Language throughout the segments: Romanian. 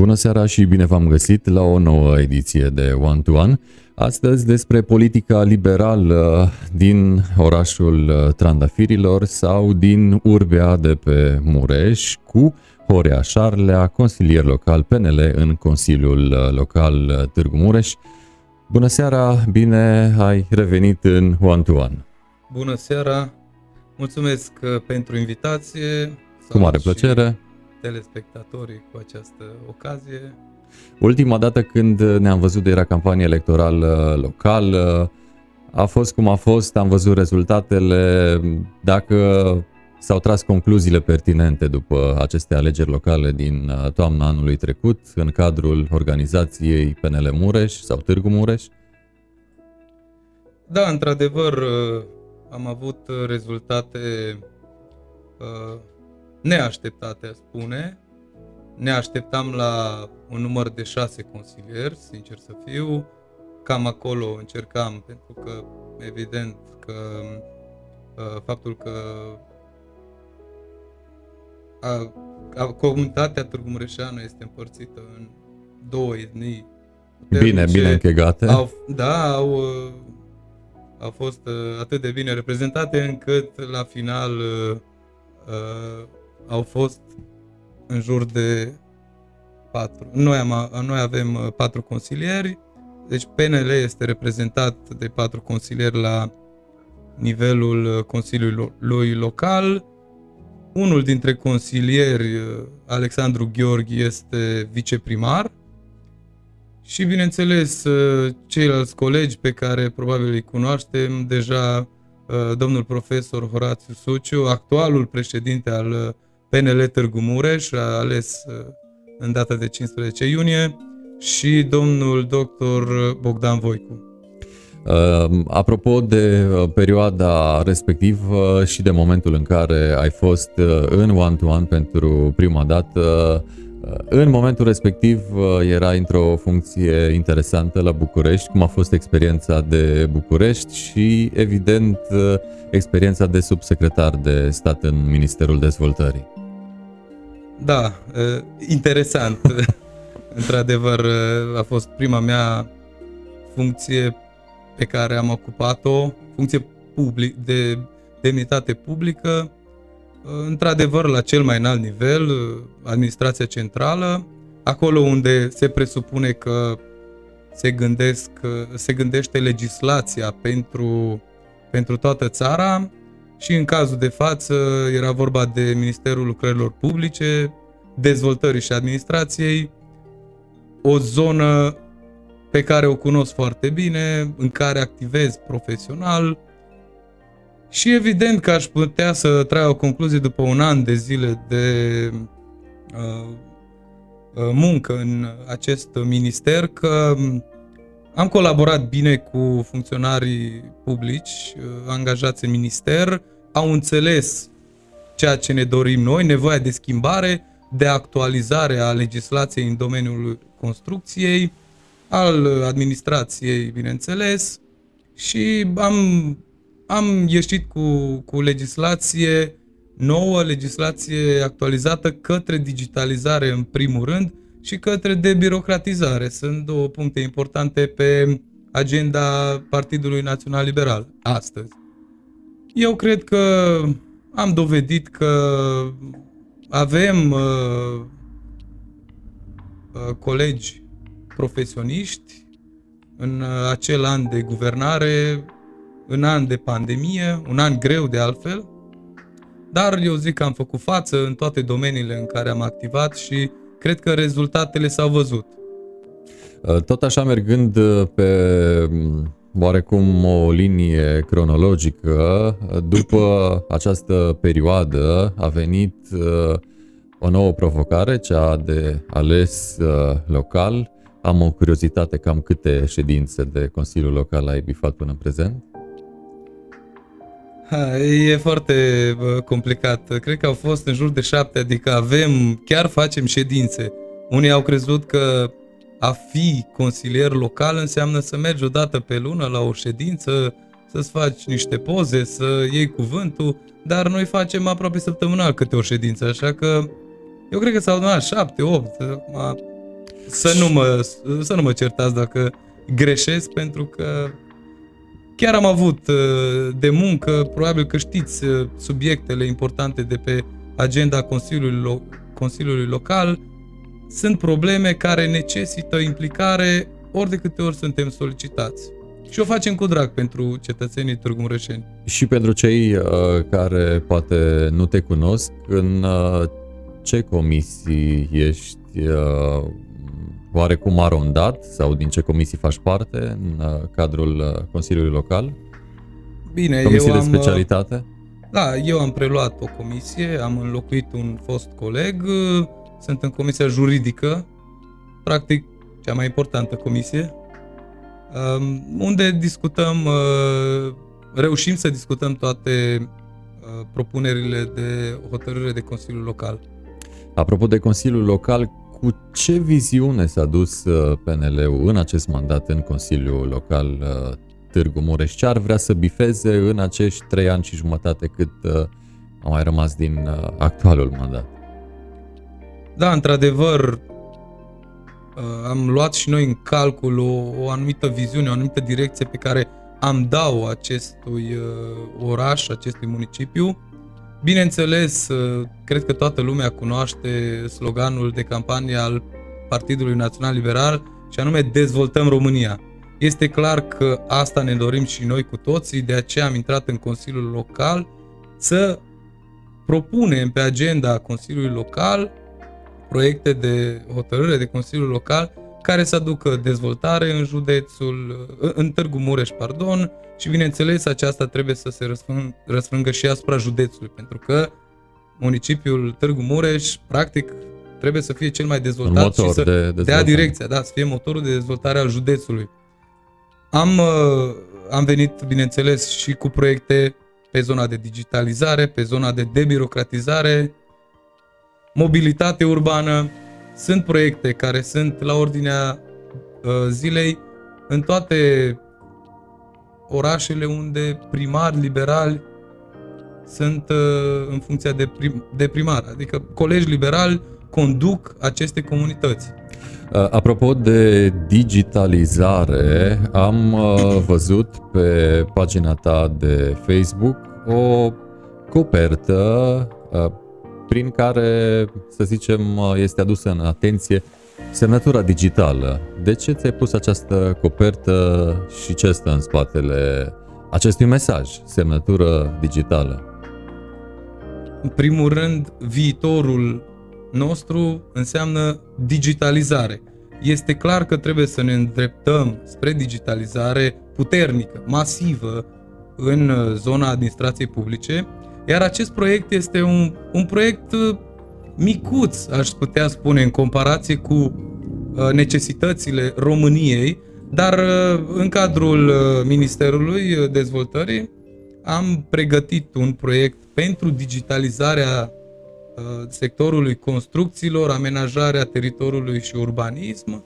Bună seara și bine v-am găsit la o nouă ediție de One to One. Astăzi despre politica liberală din orașul Trandafirilor sau din urbea de pe Mureș cu Horea Șarlea, consilier local PNL în Consiliul Local Târgu Mureș. Bună seara, bine ai revenit în One to One. Bună seara, mulțumesc uh, pentru invitație. Cu mare plăcere. Telespectatorii cu această ocazie. Ultima dată când ne-am văzut de era campanie electorală locală, a fost cum a fost, am văzut rezultatele, dacă s-au tras concluziile pertinente după aceste alegeri locale din uh, toamna anului trecut în cadrul organizației PNL Mureș sau Târgu Mureș? Da, într-adevăr, uh, am avut rezultate uh, neașteptate, a spune. Ne așteptam la un număr de șase consilieri, sincer să fiu. Cam acolo încercam, pentru că, evident, că faptul că a, a, comunitatea Târgu Mureșeană este împărțită în două etnii. Bine, bine închegate. Au, da, au, au fost atât de bine reprezentate încât la final uh, au fost în jur de patru. Noi, am, noi avem patru consilieri, deci PNL este reprezentat de patru consilieri la nivelul Consiliului Local, unul dintre consilieri, uh, Alexandru Gheorghi, este viceprimar și, bineînțeles, uh, ceilalți colegi pe care probabil îi cunoaștem deja, uh, domnul profesor Horațiu Suciu, actualul președinte al PNL Târgu Mureș, a ales în data de 15 iunie, și domnul doctor Bogdan Voicu. Uh, apropo de uh, perioada respectivă și de momentul în care ai fost uh, în one-to-one pentru prima dată, în momentul respectiv era într-o funcție interesantă la București, cum a fost experiența de București și, evident, experiența de subsecretar de stat în Ministerul Dezvoltării. Da, interesant. Într-adevăr, a fost prima mea funcție pe care am ocupat-o, funcție public, de demnitate publică, într-adevăr la cel mai înalt nivel, administrația centrală, acolo unde se presupune că se, gândesc, se gândește legislația pentru, pentru toată țara și în cazul de față era vorba de Ministerul Lucrărilor Publice, Dezvoltării și Administrației, o zonă pe care o cunosc foarte bine, în care activez profesional. Și evident că aș putea să trag o concluzie după un an de zile de uh, uh, muncă în acest minister că am colaborat bine cu funcționarii publici uh, angajați în minister, au înțeles ceea ce ne dorim noi, nevoia de schimbare, de actualizare a legislației în domeniul construcției, al administrației, bineînțeles, și am, am ieșit cu, cu legislație nouă, legislație actualizată către digitalizare în primul rând și către debirocratizare. Sunt două puncte importante pe agenda Partidului Național Liberal astăzi. Eu cred că am dovedit că avem uh, uh, colegi profesioniști în uh, acel an de guvernare, în an de pandemie, un an greu de altfel, dar eu zic că am făcut față în toate domeniile în care am activat și cred că rezultatele s-au văzut. Uh, tot așa mergând uh, pe mm, oarecum o linie cronologică, după această perioadă a venit o nouă provocare, cea de ales local, am o curiozitate, cam câte ședințe de Consiliul Local ai bifat până în prezent? Ha, e foarte complicat. Cred că au fost în jur de șapte, adică avem, chiar facem ședințe. Unii au crezut că a fi consilier local înseamnă să mergi o dată pe lună la o ședință, să-ți faci niște poze, să iei cuvântul, dar noi facem aproape săptămânal câte o ședință, așa că eu cred că s-au adunat șapte, opt, să nu mă, să nu mă certați dacă greșesc, pentru că chiar am avut uh, de muncă, probabil că știți uh, subiectele importante de pe agenda Consiliului, Lo- Consiliului Local, sunt probleme care necesită implicare ori de câte ori suntem solicitați. Și o facem cu drag pentru cetățenii Târgu Mureșeni. Și pentru cei uh, care poate nu te cunosc, în uh, ce comisii ești uh, oarecum arondat sau din ce comisii faci parte în uh, cadrul uh, Consiliului Local? Bine, Comisii eu de am, specialitate? Da, eu am preluat o comisie, am înlocuit un fost coleg, uh, sunt în comisia juridică, practic cea mai importantă comisie, um, unde discutăm, uh, reușim să discutăm toate uh, propunerile de hotărâre de Consiliul Local. Apropo de Consiliul Local, cu ce viziune s-a dus uh, PNL-ul în acest mandat în Consiliul Local uh, Târgu Mureș? Ce ar vrea să bifeze în acești trei ani și jumătate cât uh, a mai rămas din actualul mandat? Da, într-adevăr, am luat și noi în calcul o, o anumită viziune, o anumită direcție pe care am dat-o acestui oraș, acestui municipiu Bineînțeles, uh, cred că toată lumea cunoaște sloganul de campanie al Partidului Național Liberal și anume Dezvoltăm România. Este clar că asta ne dorim și noi cu toții, de aceea am intrat în Consiliul Local să propunem pe agenda Consiliului Local proiecte de hotărâre de Consiliul Local care să aducă dezvoltare în județul, în Târgu Mureș, pardon, și bineînțeles aceasta trebuie să se răsfrâng, răsfrângă și asupra județului, pentru că municipiul Târgu Mureș, practic, trebuie să fie cel mai dezvoltat și să de dea direcția, da, să fie motorul de dezvoltare al județului. Am, uh, am venit, bineînțeles, și cu proiecte pe zona de digitalizare, pe zona de debirocratizare, mobilitate urbană, sunt proiecte care sunt la ordinea uh, zilei în toate orașele unde primari liberali sunt uh, în funcția de, prim, de primar, adică colegi liberali conduc aceste comunități. Uh, apropo de digitalizare, am văzut pe pagina ta de Facebook o copertă prin care, să zicem, este adusă în atenție semnătura digitală. De ce ți-ai pus această copertă și ce stă în spatele acestui mesaj, semnătură digitală? În primul rând, viitorul nostru înseamnă digitalizare. Este clar că trebuie să ne îndreptăm spre digitalizare puternică, masivă în zona administrației publice iar acest proiect este un, un proiect uh, micuț, aș putea spune, în comparație cu uh, necesitățile României, dar uh, în cadrul Ministerului Dezvoltării am pregătit un proiect pentru digitalizarea sectorului construcțiilor, amenajarea teritoriului și urbanism,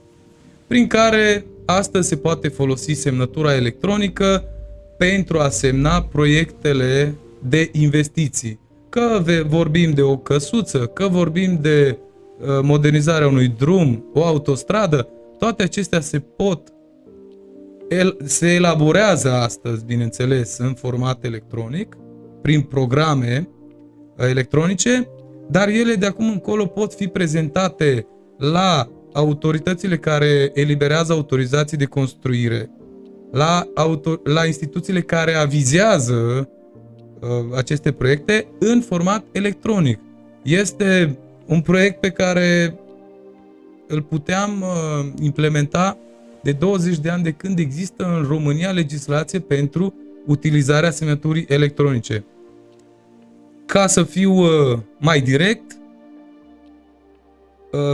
prin care astăzi se poate folosi semnătura electronică pentru a semna proiectele de investiții. Că vorbim de o căsuță, că vorbim de uh, modernizarea unui drum, o autostradă, toate acestea se pot el, se elaborează astăzi, bineînțeles, în format electronic, prin programe uh, electronice, dar ele de acum încolo pot fi prezentate la autoritățile care eliberează autorizații de construire, la, auto, la instituțiile care avizează Uh, aceste proiecte în format electronic. Este un proiect pe care îl puteam uh, implementa de 20 de ani de când există în România legislație pentru utilizarea semnăturii electronice. Ca să fiu uh, mai direct,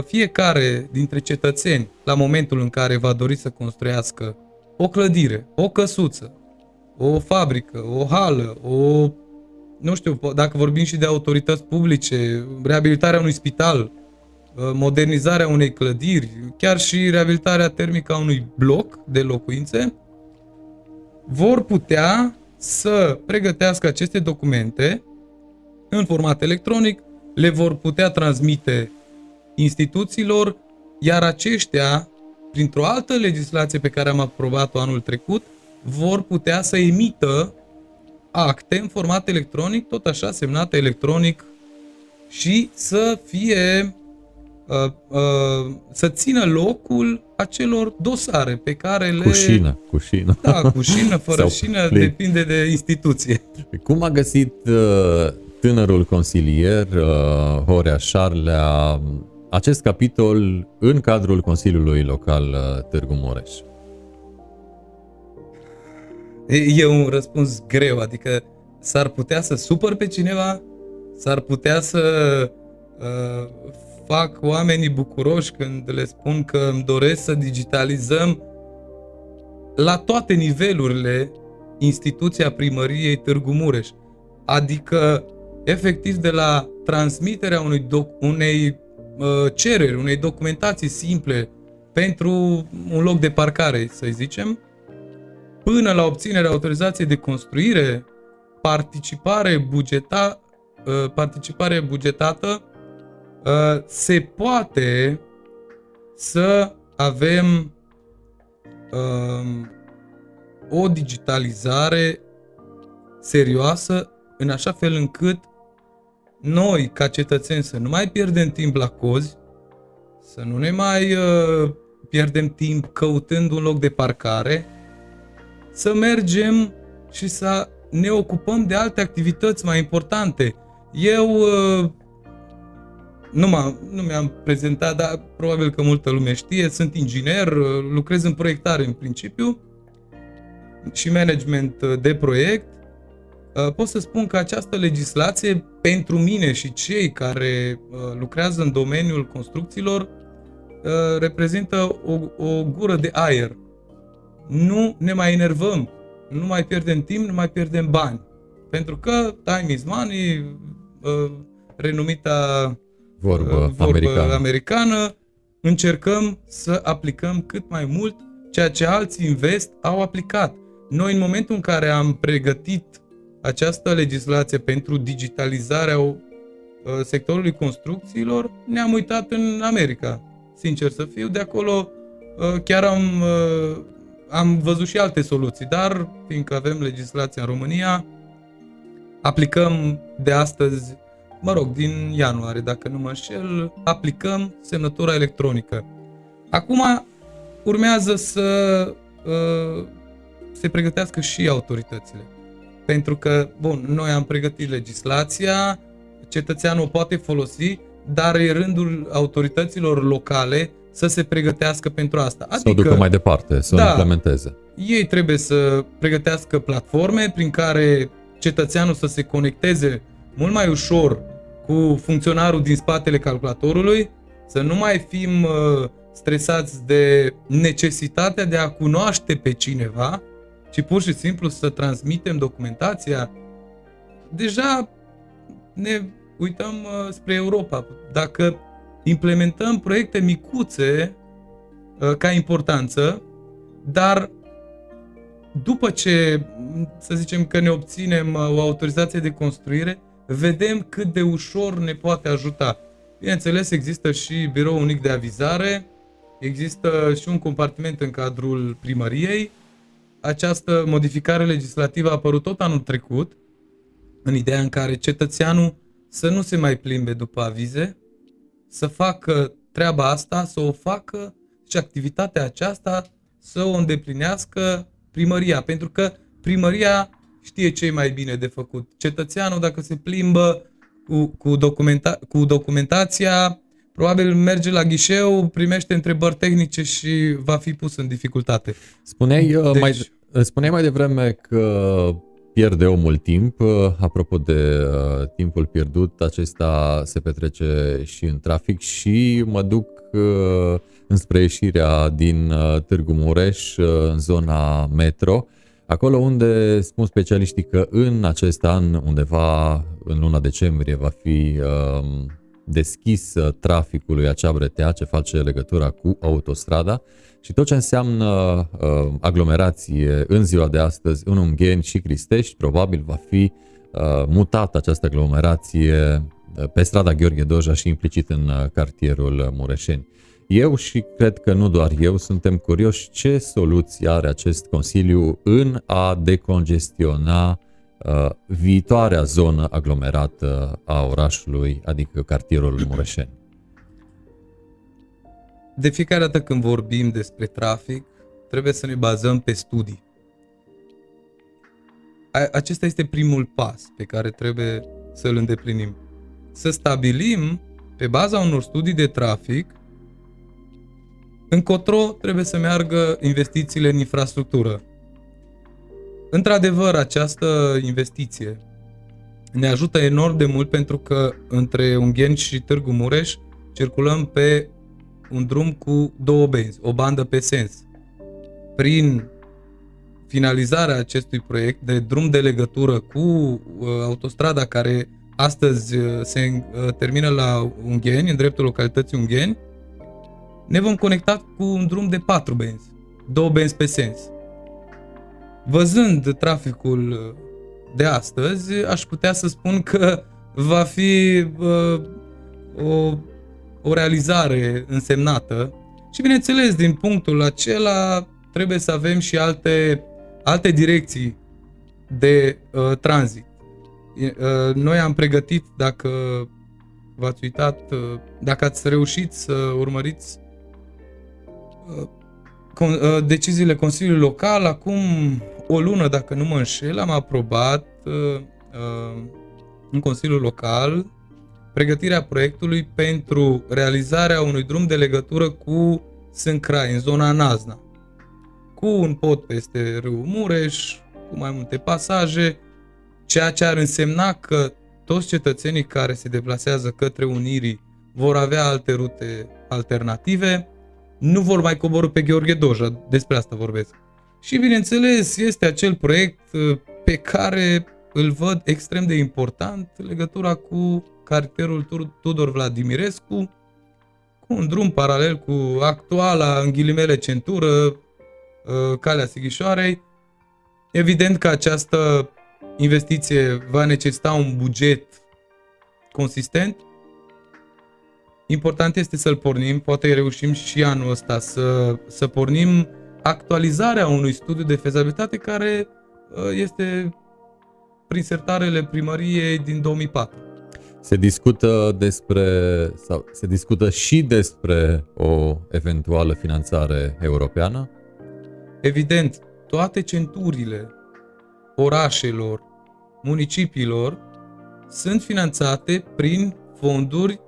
fiecare dintre cetățeni, la momentul în care va dori să construiască o clădire, o căsuță, o fabrică, o hală, o nu știu, dacă vorbim și de autorități publice, reabilitarea unui spital, uh, modernizarea unei clădiri, chiar și reabilitarea termică a unui bloc de locuințe, vor putea să pregătească aceste documente în format electronic, le vor putea transmite instituțiilor iar aceștia, printr-o altă legislație pe care am aprobat-o anul trecut, vor putea să emită acte în format electronic, tot așa semnate electronic și să fie uh, uh, să țină locul acelor dosare pe care le... Cu șină, cu șină. Da, cu șină, fără șină, plin. depinde de instituție. Cum a găsit uh, tânărul consilier uh, Horea Șarlea acest capitol în cadrul Consiliului Local uh, Târgu Mureș? E un răspuns greu, adică s-ar putea să supăr pe cineva, s-ar putea să uh, fac oamenii bucuroși când le spun că îmi doresc să digitalizăm la toate nivelurile instituția primăriei Târgu Mureș. Adică, efectiv, de la transmiterea unui doc- unei uh, cereri, unei documentații simple pentru un loc de parcare, să zicem, până la obținerea autorizației de construire, participare, bugeta, uh, participare bugetată, uh, se poate să avem um, o digitalizare serioasă în așa fel încât noi, ca cetățeni, să nu mai pierdem timp la cozi, să nu ne mai uh, pierdem timp căutând un loc de parcare, să mergem și să ne ocupăm de alte activități mai importante. Eu uh, nu, m-am, nu mi-am prezentat, dar probabil că multă lume știe, sunt inginer, uh, lucrez în proiectare în principiu și management uh, de proiect. Pot să spun că această legislație pentru mine și cei care lucrează în domeniul construcțiilor reprezintă o, o gură de aer nu ne mai enervăm, nu mai pierdem timp, nu mai pierdem bani. Pentru că time is money, uh, renumita vorbă, uh, vorbă americană. americană, încercăm să aplicăm cât mai mult ceea ce alții invest au aplicat. Noi, în momentul în care am pregătit această legislație pentru digitalizarea uh, sectorului construcțiilor, ne-am uitat în America. Sincer să fiu, de acolo chiar am am văzut și alte soluții, dar fiindcă avem legislația în România, aplicăm de astăzi, mă rog, din ianuarie, dacă nu mă înșel, aplicăm semnătura electronică. Acum urmează să uh, se pregătească și autoritățile. Pentru că, bun, noi am pregătit legislația, cetățeanul o poate folosi, dar e rândul autorităților locale să se pregătească pentru asta. Adică, să o ducă adică, mai departe, să da, o implementeze. Ei trebuie să pregătească platforme prin care cetățeanul să se conecteze mult mai ușor cu funcționarul din spatele calculatorului, să nu mai fim uh, stresați de necesitatea de a cunoaște pe cineva, ci pur și simplu să transmitem documentația. Deja ne uităm uh, spre Europa. Dacă implementăm proiecte micuțe uh, ca importanță, dar după ce, să zicem că ne obținem uh, o autorizație de construire, vedem cât de ușor ne poate ajuta. Bineînțeles, există și birou unic de avizare, există și un compartiment în cadrul primăriei. Această modificare legislativă a apărut tot anul trecut, în ideea în care cetățeanul să nu se mai plimbe după avize, să facă treaba asta, să o facă și activitatea aceasta să o îndeplinească primăria, pentru că primăria știe ce e mai bine de făcut. Cetățeanul, dacă se plimbă cu, cu, documenta, cu documentația, probabil merge la ghișeu, primește întrebări tehnice și va fi pus în dificultate. Spuneai, uh, deci... mai, spuneai mai devreme că pierde omul timp. Uh, apropo de uh, timpul pierdut, acesta se petrece și în trafic și mă duc uh, înspre ieșirea din uh, Târgu Mureș, uh, în zona metro, acolo unde spun specialiștii că în acest an, undeva în luna decembrie, va fi uh, deschis uh, traficului acea bretea ce face legătura cu autostrada și tot ce înseamnă uh, aglomerație în ziua de astăzi în Ungheni și Cristești, probabil va fi uh, mutată această aglomerație uh, pe strada Gheorghe Doja și implicit în uh, cartierul Mureșeni. Eu și cred că nu doar eu suntem curioși ce soluții are acest Consiliu în a decongestiona uh, viitoarea zonă aglomerată a orașului, adică cartierul Mureșeni. De fiecare dată când vorbim despre trafic, trebuie să ne bazăm pe studii. Acesta este primul pas pe care trebuie să-l îndeplinim. Să stabilim, pe baza unor studii de trafic, încotro trebuie să meargă investițiile în infrastructură. Într-adevăr, această investiție ne ajută enorm de mult pentru că între Ungheni și Târgu Mureș circulăm pe un drum cu două benzi, o bandă pe sens. Prin finalizarea acestui proiect de drum de legătură cu uh, autostrada care astăzi uh, se uh, termină la Ungheni, în dreptul localității Ungheni, ne vom conecta cu un drum de patru benzi, două benzi pe sens. Văzând traficul uh, de astăzi, aș putea să spun că va fi uh, o, o realizare însemnată și bineînțeles, din punctul acela trebuie să avem și alte, alte direcții de uh, tranzit. Uh, noi am pregătit, dacă v-ați uitat, uh, dacă ați reușit să urmăriți uh, deciziile Consiliului Local, acum o lună, dacă nu mă înșel, am aprobat în Consiliul Local pregătirea proiectului pentru realizarea unui drum de legătură cu Sâncrai, în zona Nazna, cu un pod peste râul Mureș, cu mai multe pasaje, ceea ce ar însemna că toți cetățenii care se deplasează către Unirii vor avea alte rute alternative, nu vor mai coborâ pe Gheorghe Doja, despre asta vorbesc. Și bineînțeles, este acel proiect uh, pe care îl văd extrem de important, legătura cu cartierul Tudor Vladimirescu, cu un drum paralel cu actuala, în ghilimele, centură, uh, Calea Sighișoarei. Evident că această investiție va necesita un buget consistent. Important este să-l pornim, poate reușim și anul ăsta să, să pornim actualizarea unui studiu de fezabilitate care uh, este prin sertarele primăriei din 2004. Se discută despre sau se discută și despre o eventuală finanțare europeană? Evident, toate centurile orașelor, municipiilor sunt finanțate prin fonduri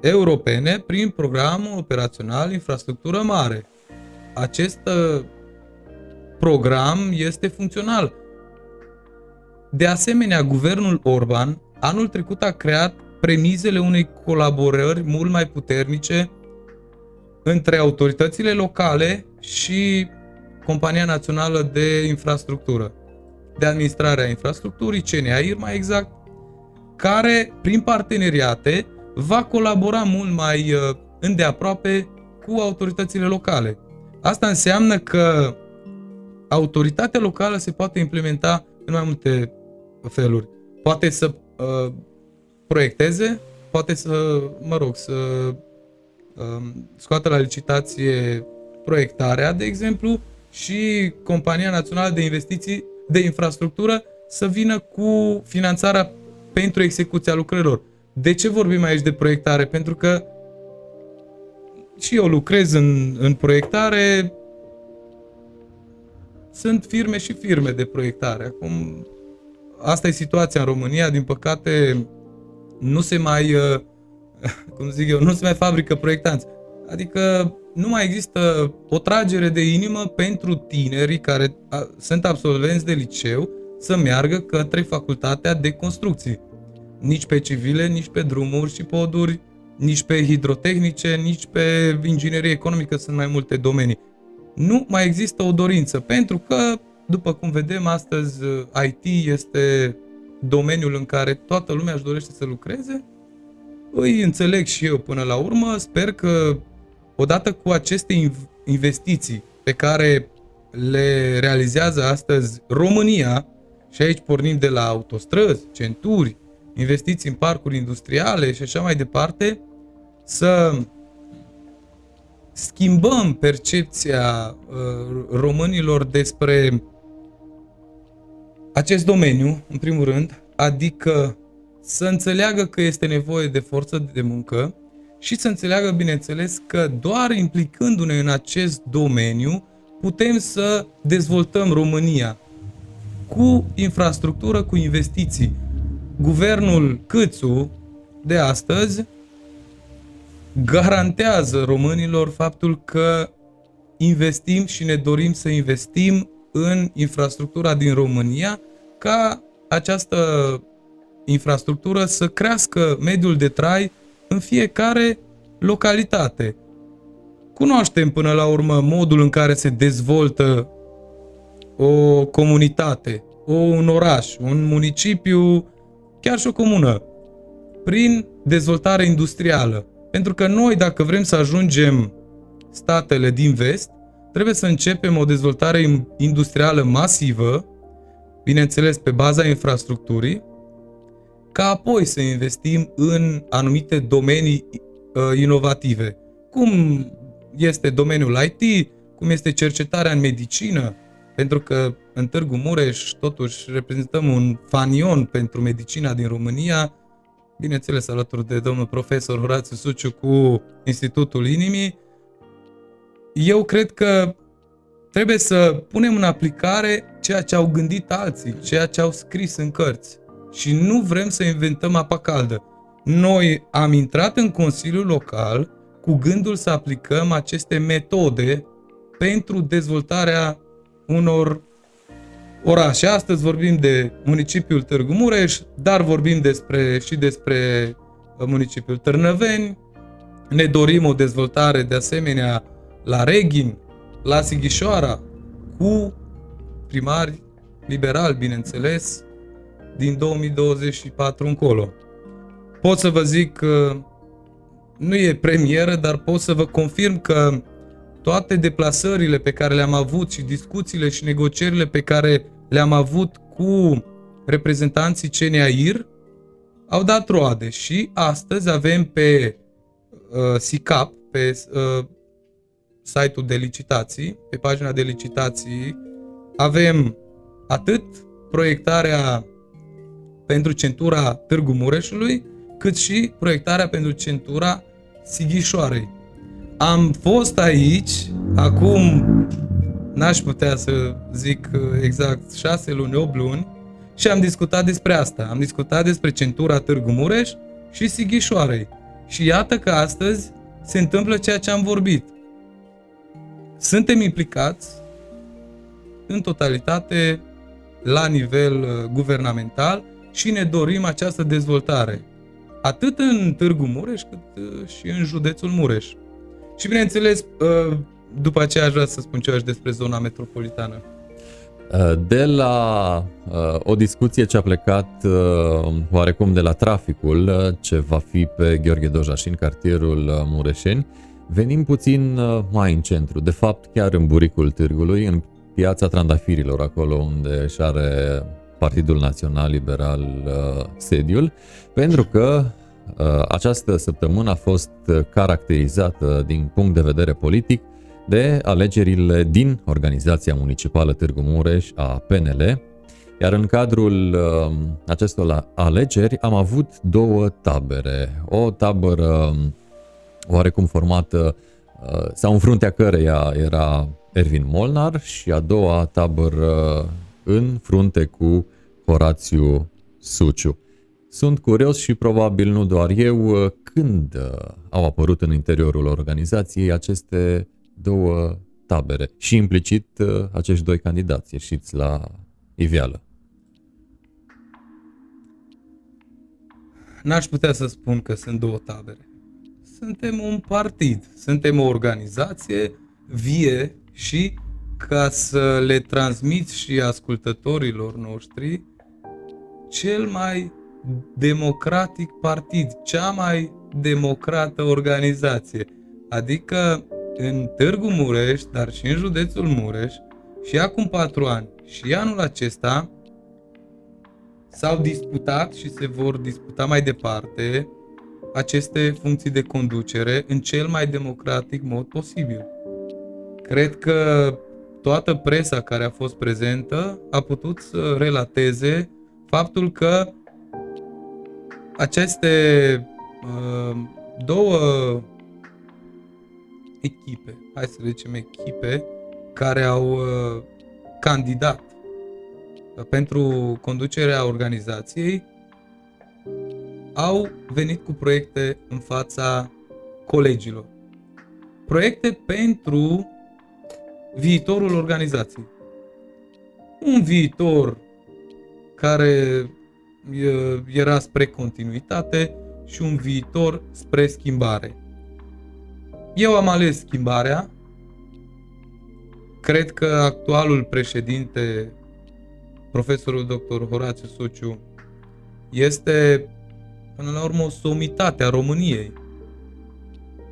europene, prin programul operațional Infrastructură Mare. Acest uh, program este funcțional. De asemenea, guvernul Orban anul trecut a creat premizele unei colaborări mult mai puternice între autoritățile locale și Compania Națională de Infrastructură de administrare a infrastructurii, CNAIR mai exact, care, prin parteneriate, va colabora mult mai uh, îndeaproape cu autoritățile locale. Asta înseamnă că autoritatea locală se poate implementa în mai multe feluri. Poate să uh, proiecteze, poate să, mă rog, să uh, scoată la licitație proiectarea, de exemplu, și Compania Națională de Investiții de infrastructură să vină cu finanțarea pentru execuția lucrărilor. De ce vorbim aici de proiectare? Pentru că și eu lucrez în, în proiectare, sunt firme și firme de proiectare. Acum, asta e situația în România, din păcate, nu se mai, uh, cum zic eu, nu se mai fabrică proiectanți. Adică nu mai există o tragere de inimă pentru tinerii care sunt absolvenți de liceu să meargă către facultatea de construcții. Nici pe civile, nici pe drumuri și poduri, nici pe hidrotehnice, nici pe inginerie economică sunt mai multe domenii. Nu mai există o dorință, pentru că, după cum vedem astăzi, IT este domeniul în care toată lumea își dorește să lucreze. Îi înțeleg și eu până la urmă, sper că odată cu aceste investiții pe care le realizează astăzi România, și aici pornim de la autostrăzi, centuri, investiții în parcuri industriale și așa mai departe, să schimbăm percepția uh, românilor despre acest domeniu, în primul rând, adică să înțeleagă că este nevoie de forță de muncă și să înțeleagă, bineînțeles, că doar implicându-ne în acest domeniu putem să dezvoltăm România cu infrastructură, cu investiții. Guvernul Câțu de astăzi garantează românilor faptul că investim și ne dorim să investim în infrastructura din România ca această infrastructură să crească mediul de trai în fiecare localitate. Cunoaștem până la urmă modul în care se dezvoltă o comunitate, o, un oraș, un municipiu, chiar și o comună, prin dezvoltare industrială. Pentru că noi, dacă vrem să ajungem statele din vest, trebuie să începem o dezvoltare industrială masivă, bineînțeles pe baza infrastructurii, ca apoi să investim în anumite domenii uh, inovative, cum este domeniul IT, cum este cercetarea în medicină, pentru că în Târgu Mureș totuși reprezentăm un fanion pentru medicina din România, bineînțeles alături de domnul profesor Horațiu Suciu cu Institutul Inimii, eu cred că trebuie să punem în aplicare ceea ce au gândit alții, ceea ce au scris în cărți. Și nu vrem să inventăm apa caldă. Noi am intrat în Consiliul Local cu gândul să aplicăm aceste metode pentru dezvoltarea unor orașe. Astăzi vorbim de municipiul Târgu Mureș, dar vorbim despre, și despre uh, municipiul Târnăveni. Ne dorim o dezvoltare de asemenea la Reghin, la Sighișoara, cu primari liberali, bineînțeles, din 2024 încolo. Pot să vă zic că nu e premieră, dar pot să vă confirm că toate deplasările pe care le-am avut și discuțiile și negocierile pe care le-am avut cu reprezentanții CNAIR au dat roade și astăzi avem pe uh, SICAP, pe uh, site-ul de licitații, pe pagina de licitații, avem atât proiectarea pentru centura Târgu Mureșului, cât și proiectarea pentru centura Sighișoarei. Am fost aici, acum n-aș putea să zic exact 6 luni, 8 luni, și am discutat despre asta. Am discutat despre centura Târgu Mureș și Sighișoarei. Și iată că astăzi se întâmplă ceea ce am vorbit. Suntem implicați în totalitate la nivel uh, guvernamental și ne dorim această dezvoltare. Atât în Târgu Mureș, cât uh, și în județul Mureș. Și bineînțeles, uh, după aceea aș vrea să spun ceva și despre zona metropolitană. Uh, de la o discuție ce a plecat oarecum de la traficul ce va fi pe Gheorghe Dojaș în cartierul Mureșeni, venim puțin mai în centru, de fapt chiar în buricul târgului, în piața Trandafirilor, acolo unde își are Partidul Național Liberal uh, sediul, pentru că uh, această săptămână a fost caracterizată din punct de vedere politic de alegerile din Organizația Municipală Târgu Mureș a PNL, iar în cadrul uh, acestor alegeri am avut două tabere. O tabără oarecum formată sau în fruntea căreia era Ervin Molnar și a doua tabără în frunte cu Horațiu Suciu. Sunt curios și probabil nu doar eu când uh, au apărut în interiorul organizației aceste două tabere și implicit uh, acești doi candidați ieșiți la iveală. N-aș putea să spun că sunt două tabere. Suntem un partid, suntem o organizație vie și ca să le transmiți și ascultătorilor noștri cel mai democratic partid, cea mai democrată organizație. Adică în Târgu Mureș, dar și în județul Mureș, și acum patru ani și anul acesta s-au disputat și se vor disputa mai departe aceste funcții de conducere în cel mai democratic mod posibil. Cred că toată presa care a fost prezentă a putut să relateze faptul că aceste uh, două echipe, hai să zicem echipe, care au uh, candidat pentru conducerea organizației, au venit cu proiecte în fața colegilor. Proiecte pentru viitorul organizației. Un viitor care era spre continuitate și un viitor spre schimbare. Eu am ales schimbarea. Cred că actualul președinte, profesorul dr. Horațiu Suciu, este până la urmă o somitate a României.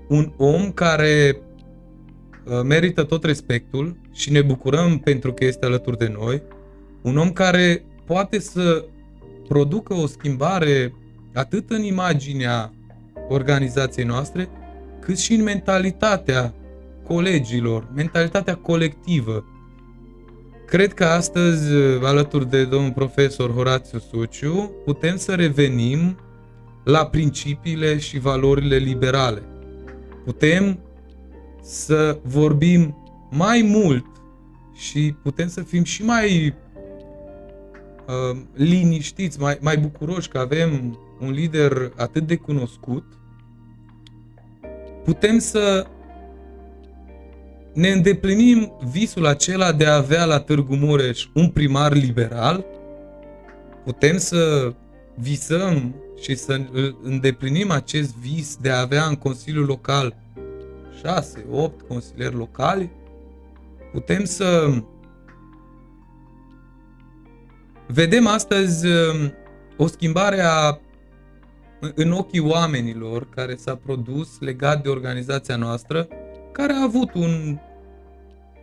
Un om care uh, merită tot respectul și ne bucurăm pentru că este alături de noi. Un om care poate să producă o schimbare atât în imaginea organizației noastre, cât și în mentalitatea colegilor, mentalitatea colectivă. Cred că astăzi, alături de domnul profesor Horațiu Suciu, putem să revenim la principiile și valorile liberale. Putem să vorbim mai mult și putem să fim și mai uh, liniștiți, mai, mai bucuroși că avem un lider atât de cunoscut, putem să ne îndeplinim visul acela de a avea la Târgu Mureș un primar liberal, putem să visăm și să îndeplinim acest vis de a avea în Consiliul Local 6-8 consilieri locali, putem să vedem astăzi um, o schimbare a, în ochii oamenilor care s-a produs legat de organizația noastră, care a avut un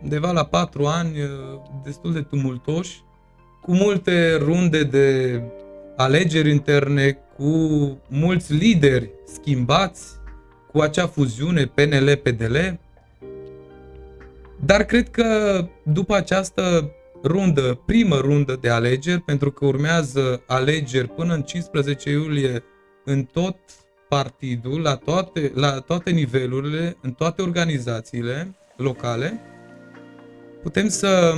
undeva la patru ani uh, destul de tumultoși, cu multe runde de alegeri interne, cu mulți lideri schimbați, cu acea fuziune PNL-PDL. Dar cred că după această rundă, primă rundă de alegeri, pentru că urmează alegeri până în 15 iulie în tot partidul, la toate, la toate nivelurile, în toate organizațiile locale, putem să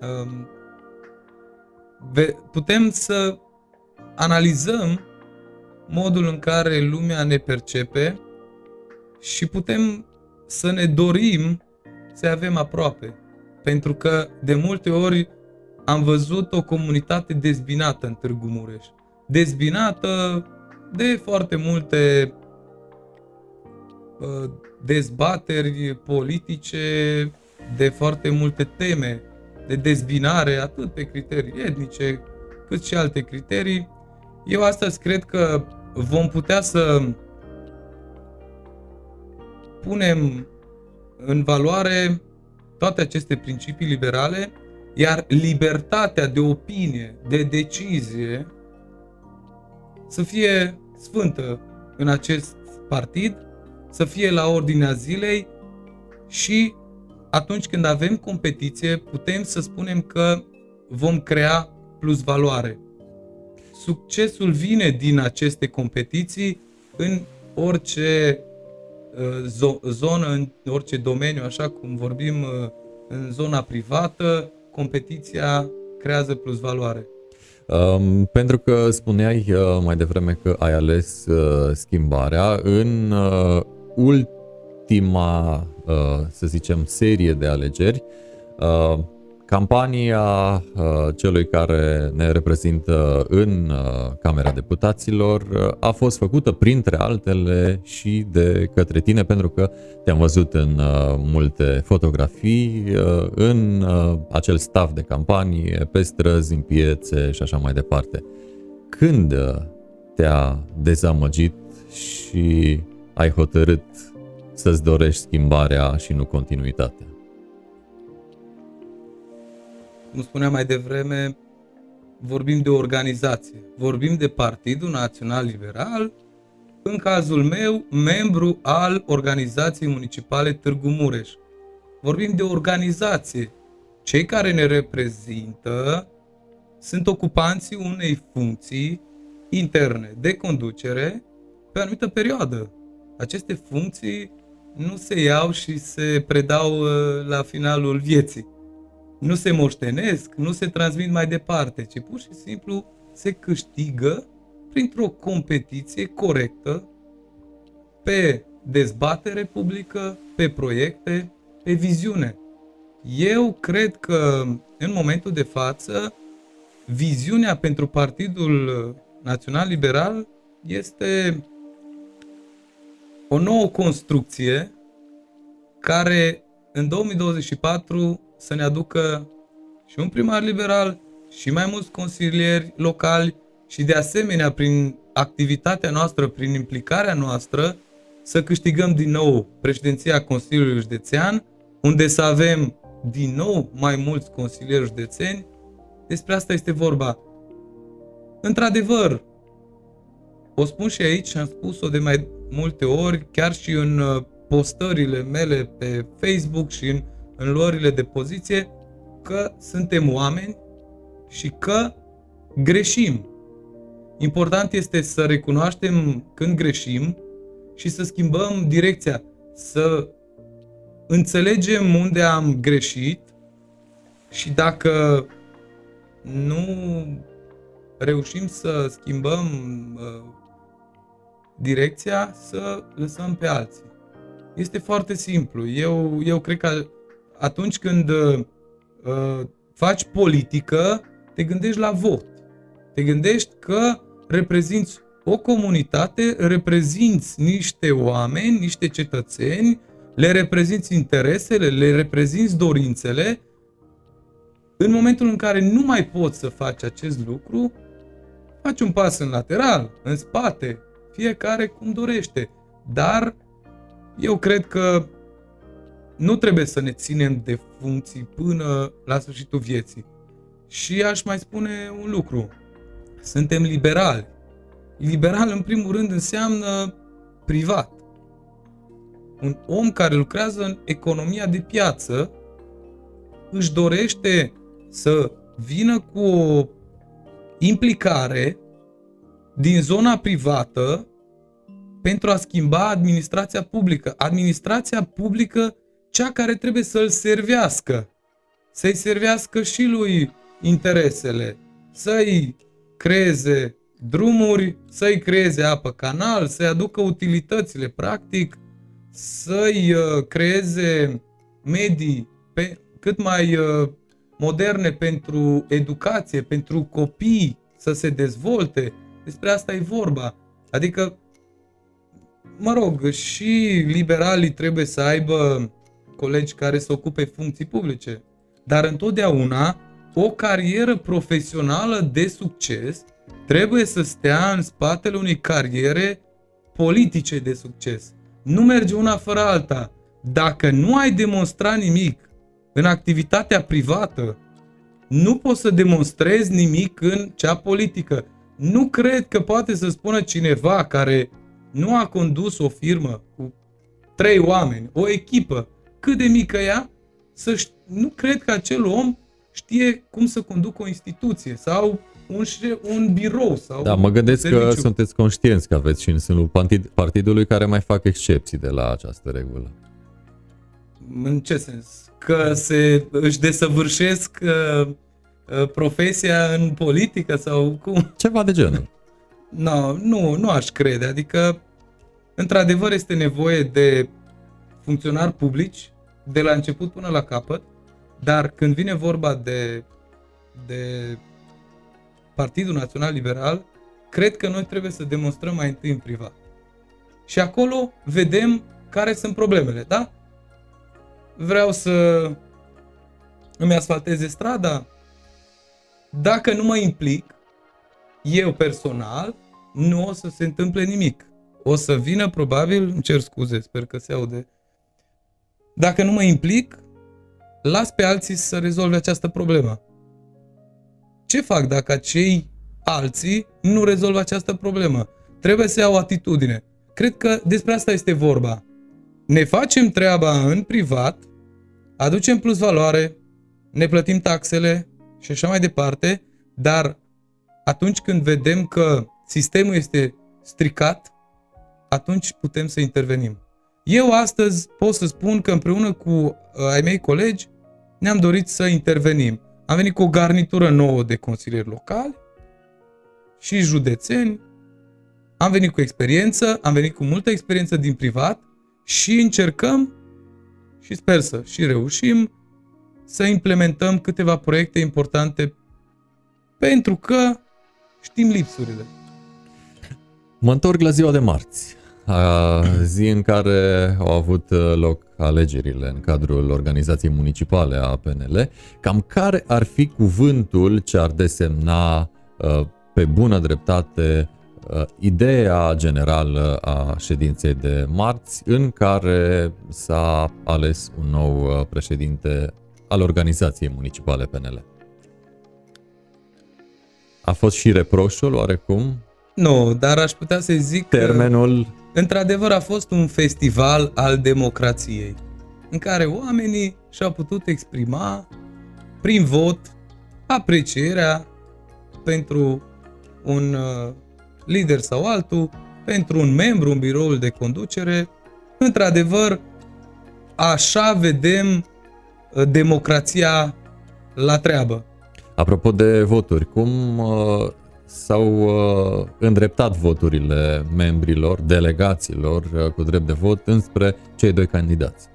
um, putem să analizăm modul în care lumea ne percepe și putem să ne dorim să avem aproape. Pentru că de multe ori am văzut o comunitate dezbinată în Târgu Mureș. Dezbinată de foarte multe uh, dezbateri politice, de foarte multe teme de dezbinare, atât pe criterii etnice, cât și alte criterii. Eu astăzi cred că vom putea să punem în valoare toate aceste principii liberale, iar libertatea de opinie, de decizie, să fie sfântă în acest partid, să fie la ordinea zilei și atunci când avem competiție, putem să spunem că vom crea plus valoare. Succesul vine din aceste competiții în orice uh, zonă, în orice domeniu, așa cum vorbim uh, în zona privată, competiția creează plus valoare. Um, pentru că spuneai uh, mai devreme că ai ales uh, schimbarea în uh, ultima Uh, să zicem, serie de alegeri, uh, campania uh, celui care ne reprezintă în Camera Deputaților a fost făcută printre altele și de către tine pentru că te-am văzut în multe fotografii, în acel staff de campanie, pe străzi, în piețe și așa mai departe. Când te-a dezamăgit și ai hotărât să-ți dorești schimbarea și nu continuitatea. Cum spuneam mai devreme, vorbim de organizație, vorbim de Partidul Național Liberal, în cazul meu, membru al organizației municipale Târgu Mureș. Vorbim de organizație. Cei care ne reprezintă sunt ocupanții unei funcții interne de conducere pe o anumită perioadă. Aceste funcții nu se iau și se predau uh, la finalul vieții. Nu se moștenesc, nu se transmit mai departe, ci pur și simplu se câștigă printr-o competiție corectă pe dezbatere publică, pe proiecte, pe viziune. Eu cred că în momentul de față viziunea pentru Partidul Național Liberal este o nouă construcție care în 2024 să ne aducă și un primar liberal și mai mulți consilieri locali și de asemenea prin activitatea noastră, prin implicarea noastră, să câștigăm din nou președinția Consiliului Județean, unde să avem din nou mai mulți consilieri județeni. Despre asta este vorba. Într-adevăr, o spun și aici și am spus-o de mai multe ori, chiar și în uh, postările mele pe Facebook și în, în luările de poziție, că suntem oameni și că greșim. Important este să recunoaștem când greșim și să schimbăm direcția, să înțelegem unde am greșit și dacă nu reușim să schimbăm uh, direcția, să lăsăm pe alții. Este foarte simplu. Eu, eu cred că atunci când uh, faci politică, te gândești la vot. Te gândești că reprezinți o comunitate, reprezinți niște oameni, niște cetățeni, le reprezinți interesele, le reprezinți dorințele. În momentul în care nu mai poți să faci acest lucru, faci un pas în lateral, în spate, fiecare cum dorește. Dar eu cred că nu trebuie să ne ținem de funcții până la sfârșitul vieții. Și aș mai spune un lucru. Suntem liberali. Liberal, în primul rând, înseamnă privat. Un om care lucrează în economia de piață își dorește să vină cu o implicare din zona privată pentru a schimba administrația publică. Administrația publică, cea care trebuie să-l servească, să-i servească și lui interesele, să-i creeze drumuri, să-i creeze apă canal, să-i aducă utilitățile, practic, să-i uh, creeze medii pe, cât mai uh, moderne pentru educație, pentru copii să se dezvolte. Despre asta e vorba. Adică, mă rog, și liberalii trebuie să aibă colegi care să ocupe funcții publice, dar întotdeauna o carieră profesională de succes trebuie să stea în spatele unei cariere politice de succes. Nu merge una fără alta. Dacă nu ai demonstrat nimic în activitatea privată, nu poți să demonstrezi nimic în cea politică. Nu cred că poate să spună cineva care nu a condus o firmă cu trei oameni, o echipă, cât de mică ea, să ș- nu cred că acel om știe cum să conducă o instituție sau un, un birou sau Da, mă gândesc serviciu. că sunteți conștienți că aveți și în sânul partidului care mai fac excepții de la această regulă. În ce sens? Că se își desăvârșesc uh, uh, profesia în politică sau cum? Ceva de genul. No, nu, nu aș crede. Adică, într-adevăr, este nevoie de funcționari publici de la început până la capăt, dar când vine vorba de, de Partidul Național Liberal, cred că noi trebuie să demonstrăm mai întâi în privat. Și acolo vedem care sunt problemele, da? Vreau să îmi asfalteze strada. Dacă nu mă implic, eu personal, nu o să se întâmple nimic. O să vină probabil, îmi cer scuze, sper că se aude. Dacă nu mă implic, las pe alții să rezolve această problemă. Ce fac dacă cei alții nu rezolvă această problemă? Trebuie să iau atitudine. cred că despre asta este vorba. Ne facem treaba în privat, aducem plus valoare, ne plătim taxele și așa mai departe, dar atunci când vedem că sistemul este stricat, atunci putem să intervenim. Eu astăzi pot să spun că împreună cu uh, ai mei colegi ne-am dorit să intervenim. Am venit cu o garnitură nouă de consilieri locali și județeni. Am venit cu experiență, am venit cu multă experiență din privat și încercăm și sper să și reușim să implementăm câteva proiecte importante pentru că știm lipsurile. Mă întorc la ziua de marți, zi în care au avut loc alegerile în cadrul organizației municipale a PNL. Cam care ar fi cuvântul ce ar desemna pe bună dreptate ideea generală a ședinței de marți în care s-a ales un nou președinte al organizației municipale PNL. A fost și reproșul oarecum? Nu, dar aș putea să zic Termenul... că într-adevăr a fost un festival al democrației în care oamenii și-au putut exprima prin vot aprecierea pentru un uh, lider sau altul, pentru un membru în biroul de conducere. Într-adevăr, așa vedem uh, democrația la treabă. Apropo de voturi, cum uh, s-au uh, îndreptat voturile membrilor, delegaților uh, cu drept de vot înspre cei doi candidați?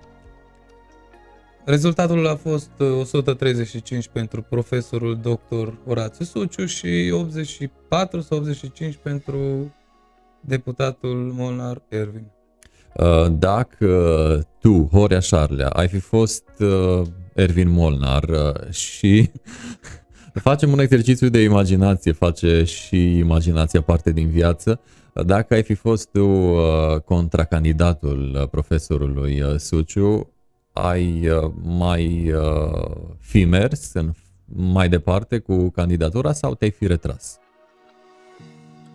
Rezultatul a fost 135 uh, pentru profesorul dr. Orațiu Suciu și 84 sau 85 pentru deputatul Molnar Ervin. Uh, dacă tu, Horea Șarlea, ai fi fost Ervin Molnar și Facem un exercițiu de imaginație, face și imaginația parte din viață. Dacă ai fi fost tu uh, contracandidatul uh, profesorului uh, Suciu, ai mai fi mers în, mai departe cu candidatura sau te-ai fi retras?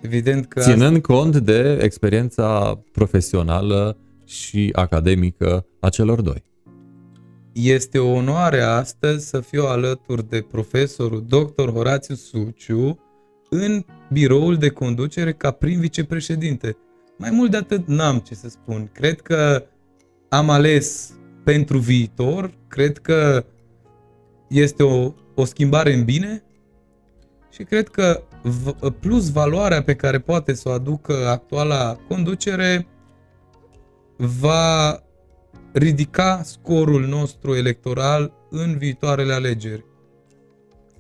Evident că Ținând asta... cont de experiența profesională și academică a celor doi. Este o onoare astăzi să fiu alături de profesorul dr. Horațiu Suciu în biroul de conducere ca prim vicepreședinte. Mai mult de atât n-am ce să spun. Cred că am ales pentru viitor, cred că este o, o schimbare în bine și cred că plus valoarea pe care poate să o aducă actuala conducere va ridica scorul nostru electoral în viitoarele alegeri.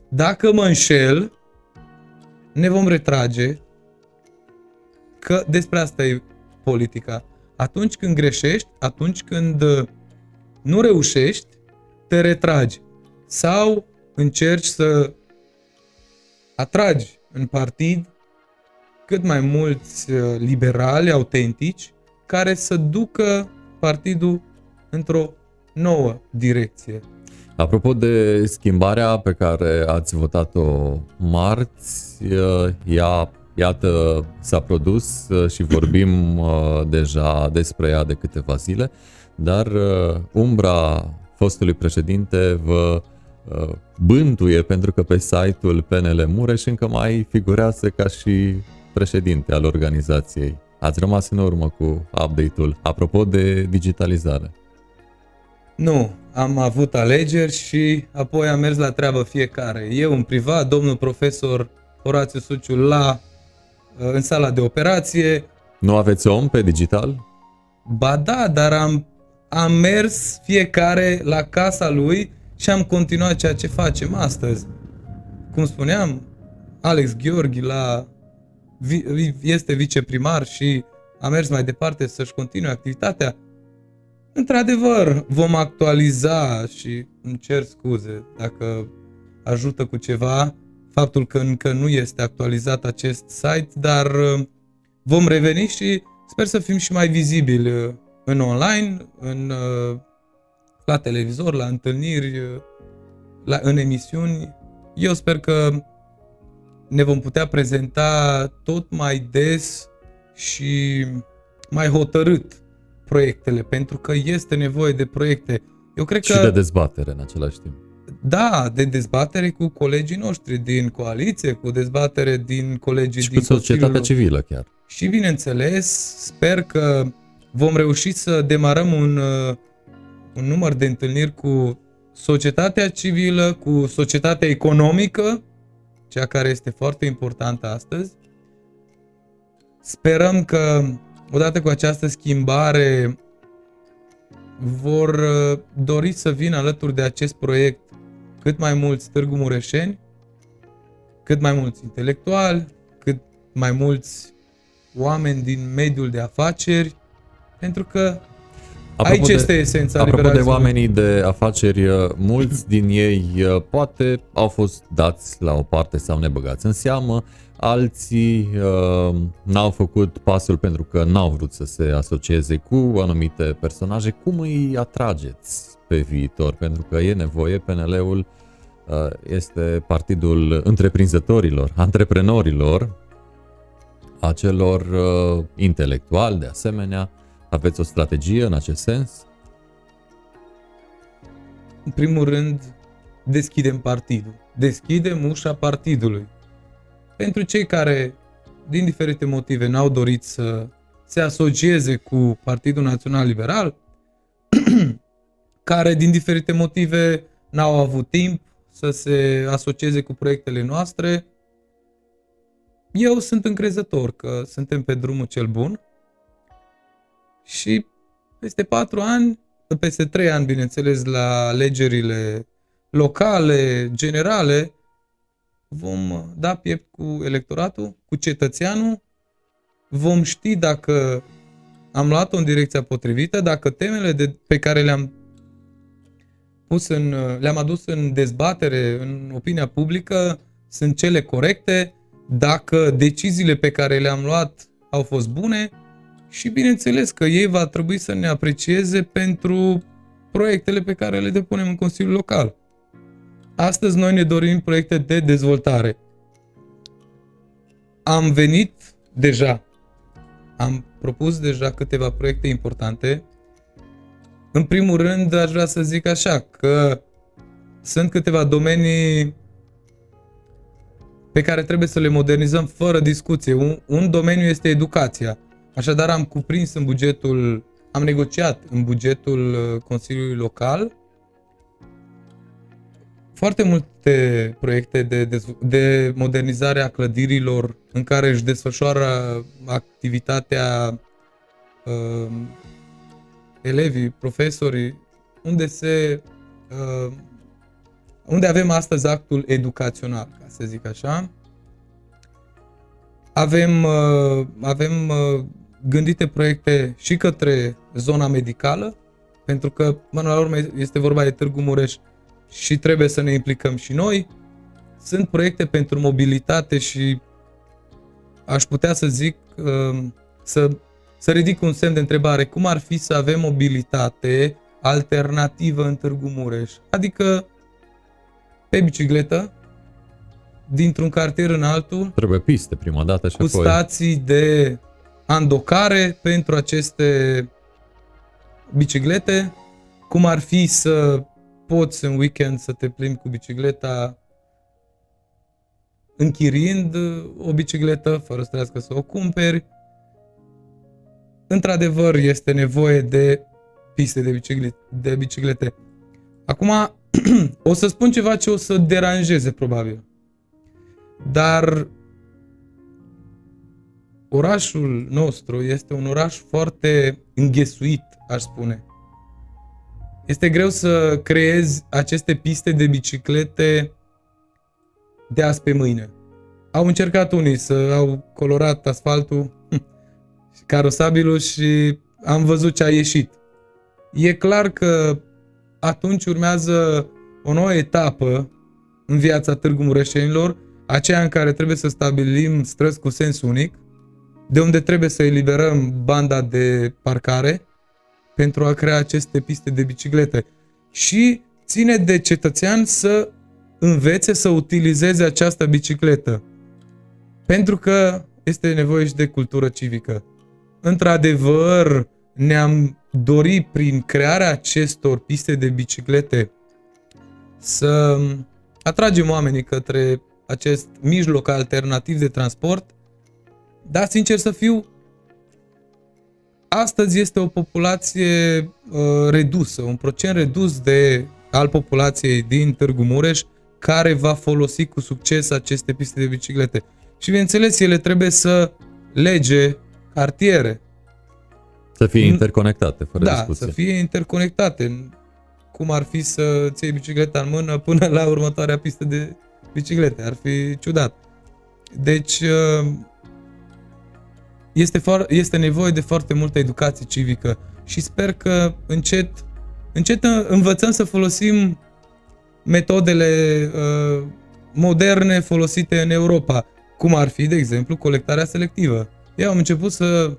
Dacă mă înșel, ne vom retrage că despre asta e politica. Atunci când greșești, atunci când uh, nu reușești, te retragi. Sau încerci să atragi în partid cât mai mulți uh, liberali autentici care să ducă partidul într-o nouă direcție. Apropo de schimbarea pe care ați votat-o marți, ea, iată, s-a produs și vorbim deja despre ea de câteva zile, dar umbra fostului președinte vă bântuie pentru că pe site-ul PNL Mureș încă mai figurează ca și președinte al organizației. Ați rămas în urmă cu update-ul. Apropo de digitalizare. Nu, am avut alegeri și apoi am mers la treabă fiecare. Eu în privat, domnul profesor Horațiu Suciu la, uh, în sala de operație. Nu aveți om pe digital? Ba da, dar am, am mers fiecare la casa lui și am continuat ceea ce facem astăzi. Cum spuneam, Alex Gheorghi la, este viceprimar și a mers mai departe să-și continue activitatea. Într-adevăr, vom actualiza și îmi cer scuze dacă ajută cu ceva faptul că încă nu este actualizat acest site, dar uh, vom reveni și sper să fim și mai vizibili uh, în online, în, uh, la televizor, la întâlniri, la, în emisiuni. Eu sper că ne vom putea prezenta tot mai des și mai hotărât proiectele, pentru că este nevoie de proiecte. Eu cred și că de dezbatere în același timp. da, de dezbatere cu colegii noștri din coaliție, cu dezbatere din colegii Și cu din societatea Consiliul civilă chiar. și bineînțeles, sper că vom reuși să demarăm un, uh, un număr de întâlniri cu societatea civilă, cu societatea economică, cea care este foarte importantă astăzi. Sperăm că odată cu această schimbare vor uh, dori să vină alături de acest proiect cât mai mulți târgu mureșeni, cât mai mulți intelectuali, cât mai mulți oameni din mediul de afaceri, pentru că aici este esența Apropo de liberalismului. oamenii de afaceri, uh, mulți din ei uh, poate au fost dați la o parte sau nebăgați în seamă, alții uh, n-au făcut pasul pentru că n-au vrut să se asocieze cu anumite personaje. Cum îi atrageți pe viitor? Pentru că e nevoie, PNL-ul uh, este partidul întreprinzătorilor, antreprenorilor, acelor uh, intelectuali de asemenea. Aveți o strategie în acest sens? În primul rând, deschidem partidul. Deschidem ușa partidului. Pentru cei care, din diferite motive, n-au dorit să se asocieze cu Partidul Național Liberal, care, din diferite motive, n-au avut timp să se asocieze cu proiectele noastre, eu sunt încrezător că suntem pe drumul cel bun și peste patru ani, peste trei ani, bineînțeles, la alegerile locale, generale, vom da piept cu electoratul, cu cetățeanul, vom ști dacă am luat-o în direcția potrivită, dacă temele de, pe care le-am pus în, le-am adus în dezbatere, în opinia publică, sunt cele corecte, dacă deciziile pe care le-am luat au fost bune și bineînțeles că ei va trebui să ne aprecieze pentru proiectele pe care le depunem în Consiliul Local. Astăzi noi ne dorim proiecte de dezvoltare. Am venit deja, am propus deja câteva proiecte importante. În primul rând aș vrea să zic așa că sunt câteva domenii pe care trebuie să le modernizăm fără discuție. Un, un domeniu este educația. Așadar am cuprins în bugetul, am negociat în bugetul uh, Consiliului Local foarte multe proiecte de, de, de modernizare a clădirilor în care își desfășoară activitatea uh, elevii, profesorii, unde se uh, unde avem astăzi actul educațional, ca să zic așa. Avem, uh, avem uh, gândite proiecte și către zona medicală, pentru că, până la urmă, este vorba de Târgu Mureș și trebuie să ne implicăm și noi. Sunt proiecte pentru mobilitate și aș putea să zic, uh, să, să ridic un semn de întrebare. Cum ar fi să avem mobilitate alternativă în Târgu Mureș? Adică pe bicicletă, dintr-un cartier în altul, Trebuie piste prima dată și cu apoi... stații de andocare pentru aceste biciclete, cum ar fi să poți în weekend să te plimbi cu bicicleta închiriind o bicicletă, fără să trebuiască să o cumperi. Într-adevăr, este nevoie de piste de biciclete. De biciclete. Acum, o să spun ceva ce o să deranjeze, probabil. Dar orașul nostru este un oraș foarte înghesuit, aș spune. Este greu să creezi aceste piste de biciclete de azi pe mâine. Au încercat unii să au colorat asfaltul, carosabilul și am văzut ce a ieșit. E clar că atunci urmează o nouă etapă în viața Târgu Mureșenilor, aceea în care trebuie să stabilim străzi cu sens unic, de unde trebuie să eliberăm banda de parcare pentru a crea aceste piste de biciclete. Și ține de cetățean să învețe să utilizeze această bicicletă. Pentru că este nevoie și de cultură civică. într-adevăr, ne-am dorit prin crearea acestor piste de biciclete să atragem oamenii către acest mijloc alternativ de transport, dar sincer să fiu, astăzi este o populație uh, redusă, un procent redus de al populației din Târgu Mureș care va folosi cu succes aceste piste de biciclete. Și bineînțeles, ele trebuie să lege cartiere. Să fie interconectate, fără da, discuție. să fie interconectate. Cum ar fi să ții bicicleta în mână până la următoarea pistă de biciclete. Ar fi ciudat. Deci, uh, este, este nevoie de foarte multă educație civică și sper că încet, încet învățăm să folosim metodele uh, moderne folosite în Europa, cum ar fi, de exemplu, colectarea selectivă. Eu am început să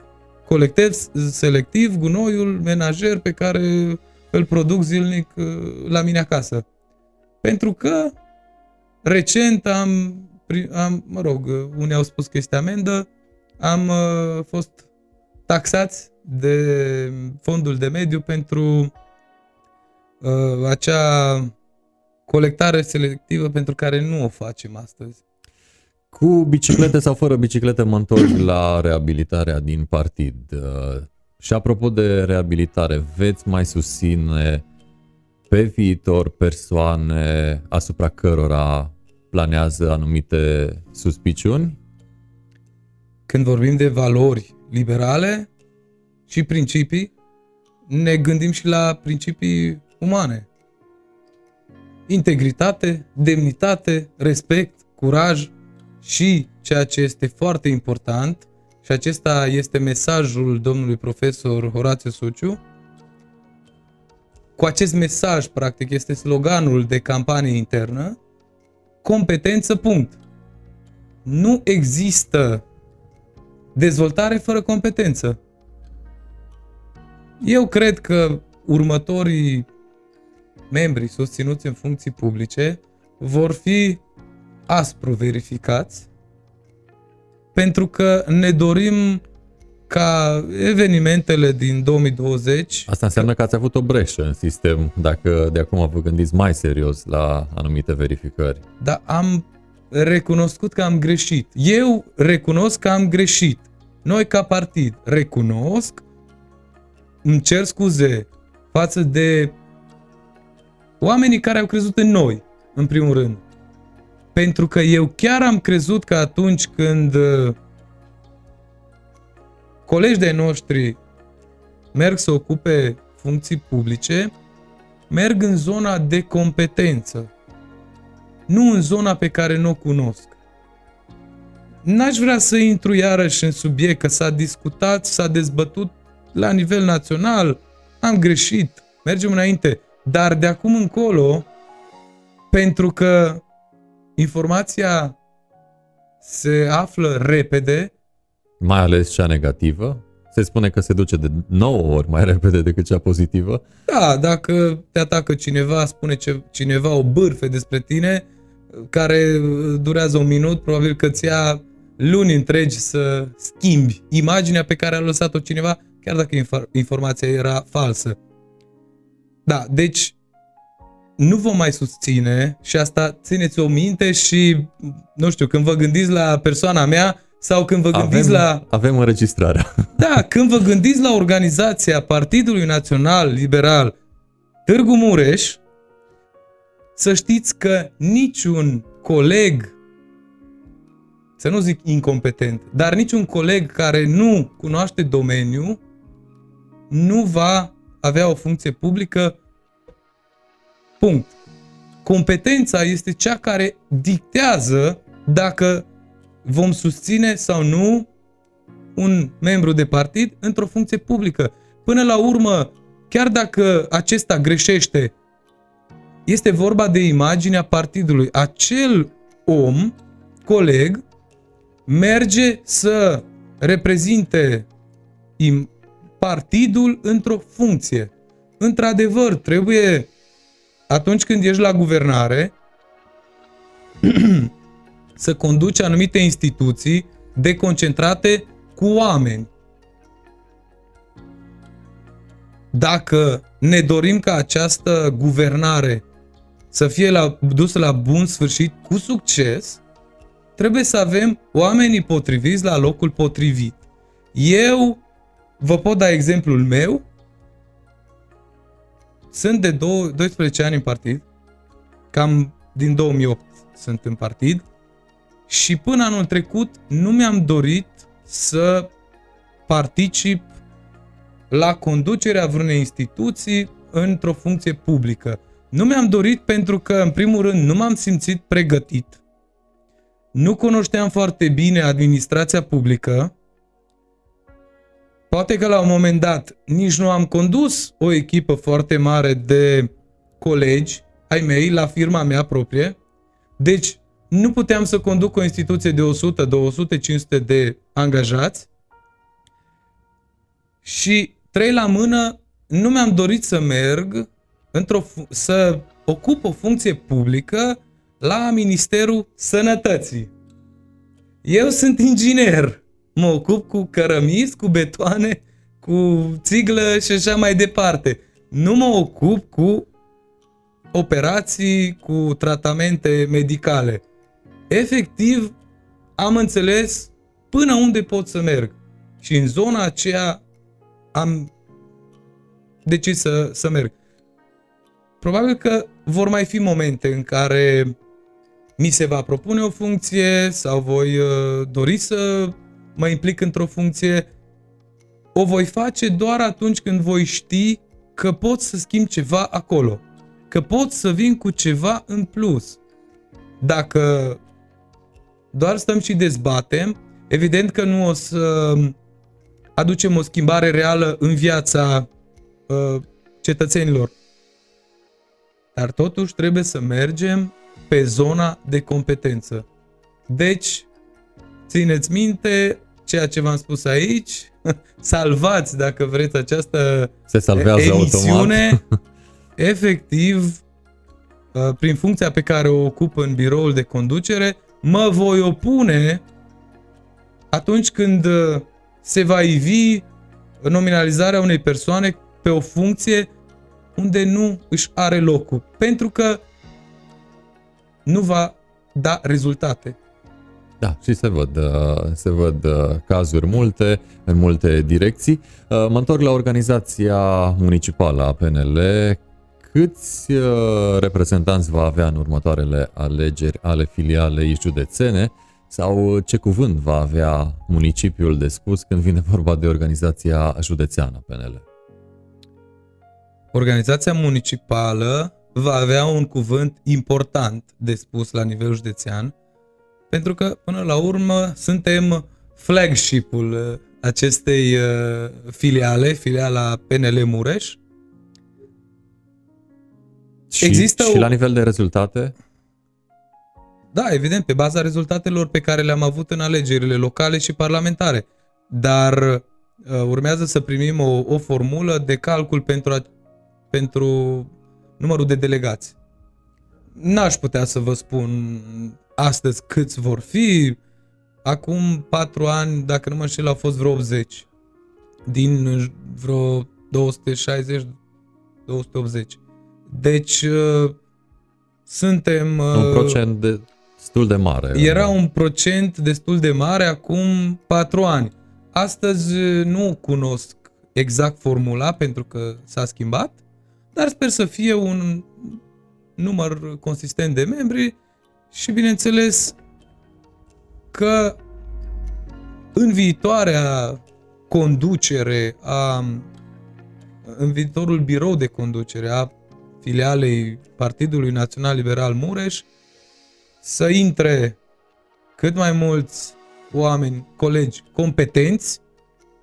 colectez selectiv gunoiul menajer pe care îl produc zilnic uh, la mine acasă. Pentru că recent am, am mă rog, uh, unii au spus că este amendă, am uh, fost taxați de fondul de mediu pentru uh, acea colectare selectivă pentru care nu o facem astăzi. Cu biciclete sau fără biciclete mă întorc la reabilitarea din partid. Uh, și apropo de reabilitare, veți mai susține pe viitor persoane asupra cărora planează anumite suspiciuni? Când vorbim de valori liberale și principii, ne gândim și la principii umane. Integritate, demnitate, respect, curaj și ceea ce este foarte important, și acesta este mesajul domnului profesor Horațiu Suciu, cu acest mesaj, practic, este sloganul de campanie internă, competență, punct. Nu există dezvoltare fără competență. Eu cred că următorii membri susținuți în funcții publice vor fi aspru verificați pentru că ne dorim ca evenimentele din 2020... Asta înseamnă că ați avut o breșă în sistem, dacă de acum vă gândiți mai serios la anumite verificări. Da, am recunoscut că am greșit. Eu recunosc că am greșit. Noi ca partid recunosc, îmi cer scuze față de oamenii care au crezut în noi, în primul rând. Pentru că eu chiar am crezut că atunci când uh, colegi de noștri merg să ocupe funcții publice, merg în zona de competență, nu în zona pe care nu o cunosc. N-aș vrea să intru iarăși în subiect, că s-a discutat, s-a dezbătut la nivel național, am greșit, mergem înainte. Dar de acum încolo, pentru că informația se află repede. Mai ales cea negativă. Se spune că se duce de 9 ori mai repede decât cea pozitivă. Da, dacă te atacă cineva, spune ce, cineva o bârfe despre tine, care durează un minut, probabil că ți ia luni întregi să schimbi imaginea pe care a lăsat-o cineva, chiar dacă informația era falsă. Da, deci nu vom mai susține și asta țineți-o minte și, nu știu, când vă gândiți la persoana mea sau când vă gândiți avem, la... Avem înregistrarea. Da, când vă gândiți la organizația Partidului Național Liberal Târgu Mureș, să știți că niciun coleg, să nu zic incompetent, dar niciun coleg care nu cunoaște domeniul, nu va avea o funcție publică Punct. Competența este cea care dictează dacă vom susține sau nu un membru de partid într-o funcție publică. Până la urmă, chiar dacă acesta greșește, este vorba de imaginea partidului. Acel om, coleg, merge să reprezinte partidul într-o funcție. Într-adevăr, trebuie atunci când ești la guvernare, să conduci anumite instituții deconcentrate cu oameni. dacă ne dorim ca această guvernare să fie la, dusă la bun sfârșit cu succes, trebuie să avem oamenii potriviți la locul potrivit. Eu vă pot da exemplul meu. Sunt de 12 ani în partid, cam din 2008 sunt în partid și până anul trecut nu mi-am dorit să particip la conducerea vreunei instituții într-o funcție publică. Nu mi-am dorit pentru că, în primul rând, nu m-am simțit pregătit. Nu cunoșteam foarte bine administrația publică. Poate că la un moment dat nici nu am condus o echipă foarte mare de colegi ai mei la firma mea proprie. Deci nu puteam să conduc o instituție de 100, 200, 500 de angajați. Și trei la mână, nu mi-am dorit să merg într-o să ocup o funcție publică la Ministerul Sănătății. Eu sunt inginer. Mă ocup cu cărămizi, cu betoane, cu țiglă și așa mai departe. Nu mă ocup cu operații, cu tratamente medicale. Efectiv, am înțeles până unde pot să merg. Și în zona aceea am decis să, să merg. Probabil că vor mai fi momente în care mi se va propune o funcție sau voi uh, dori să mă implic într-o funcție. O voi face doar atunci când voi ști că pot să schimb ceva acolo. Că pot să vin cu ceva în plus. Dacă doar stăm și dezbatem, evident că nu o să aducem o schimbare reală în viața uh, cetățenilor. Dar totuși trebuie să mergem pe zona de competență. Deci, țineți minte ceea ce v-am spus aici, salvați, dacă vreți, această Se salvează emisiune, automat. efectiv, uh, prin funcția pe care o ocup în biroul de conducere, mă voi opune atunci când uh, se va ivi nominalizarea unei persoane pe o funcție unde nu își are locul, pentru că nu va da rezultate. Da, și se văd, uh, se văd uh, cazuri multe, în multe direcții. Mă întorc la organizația municipală a PNL. Câți reprezentanți va avea în următoarele alegeri ale filialei județene? Sau ce cuvânt va avea municipiul de spus când vine vorba de organizația județeană PNL? Organizația municipală va avea un cuvânt important de spus la nivel județean, pentru că, până la urmă, suntem flagship-ul acestei uh, filiale, filiala PNL Mureș. Și, Există și o... la nivel de rezultate? Da, evident, pe baza rezultatelor pe care le-am avut în alegerile locale și parlamentare. Dar uh, urmează să primim o, o formulă de calcul pentru, a, pentru numărul de delegați. N-aș putea să vă spun astăzi câți vor fi. Acum patru ani, dacă nu mă înșel, au fost vreo 80. Din vreo 260-280. Deci, uh, suntem... Un uh, procent de destul de mare. Era un procent destul de mare acum patru ani. Astăzi nu cunosc exact formula pentru că s-a schimbat, dar sper să fie un număr consistent de membri și bineînțeles că în viitoarea conducere a în viitorul birou de conducere a filialei Partidului Național Liberal Mureș să intre cât mai mulți oameni, colegi competenți,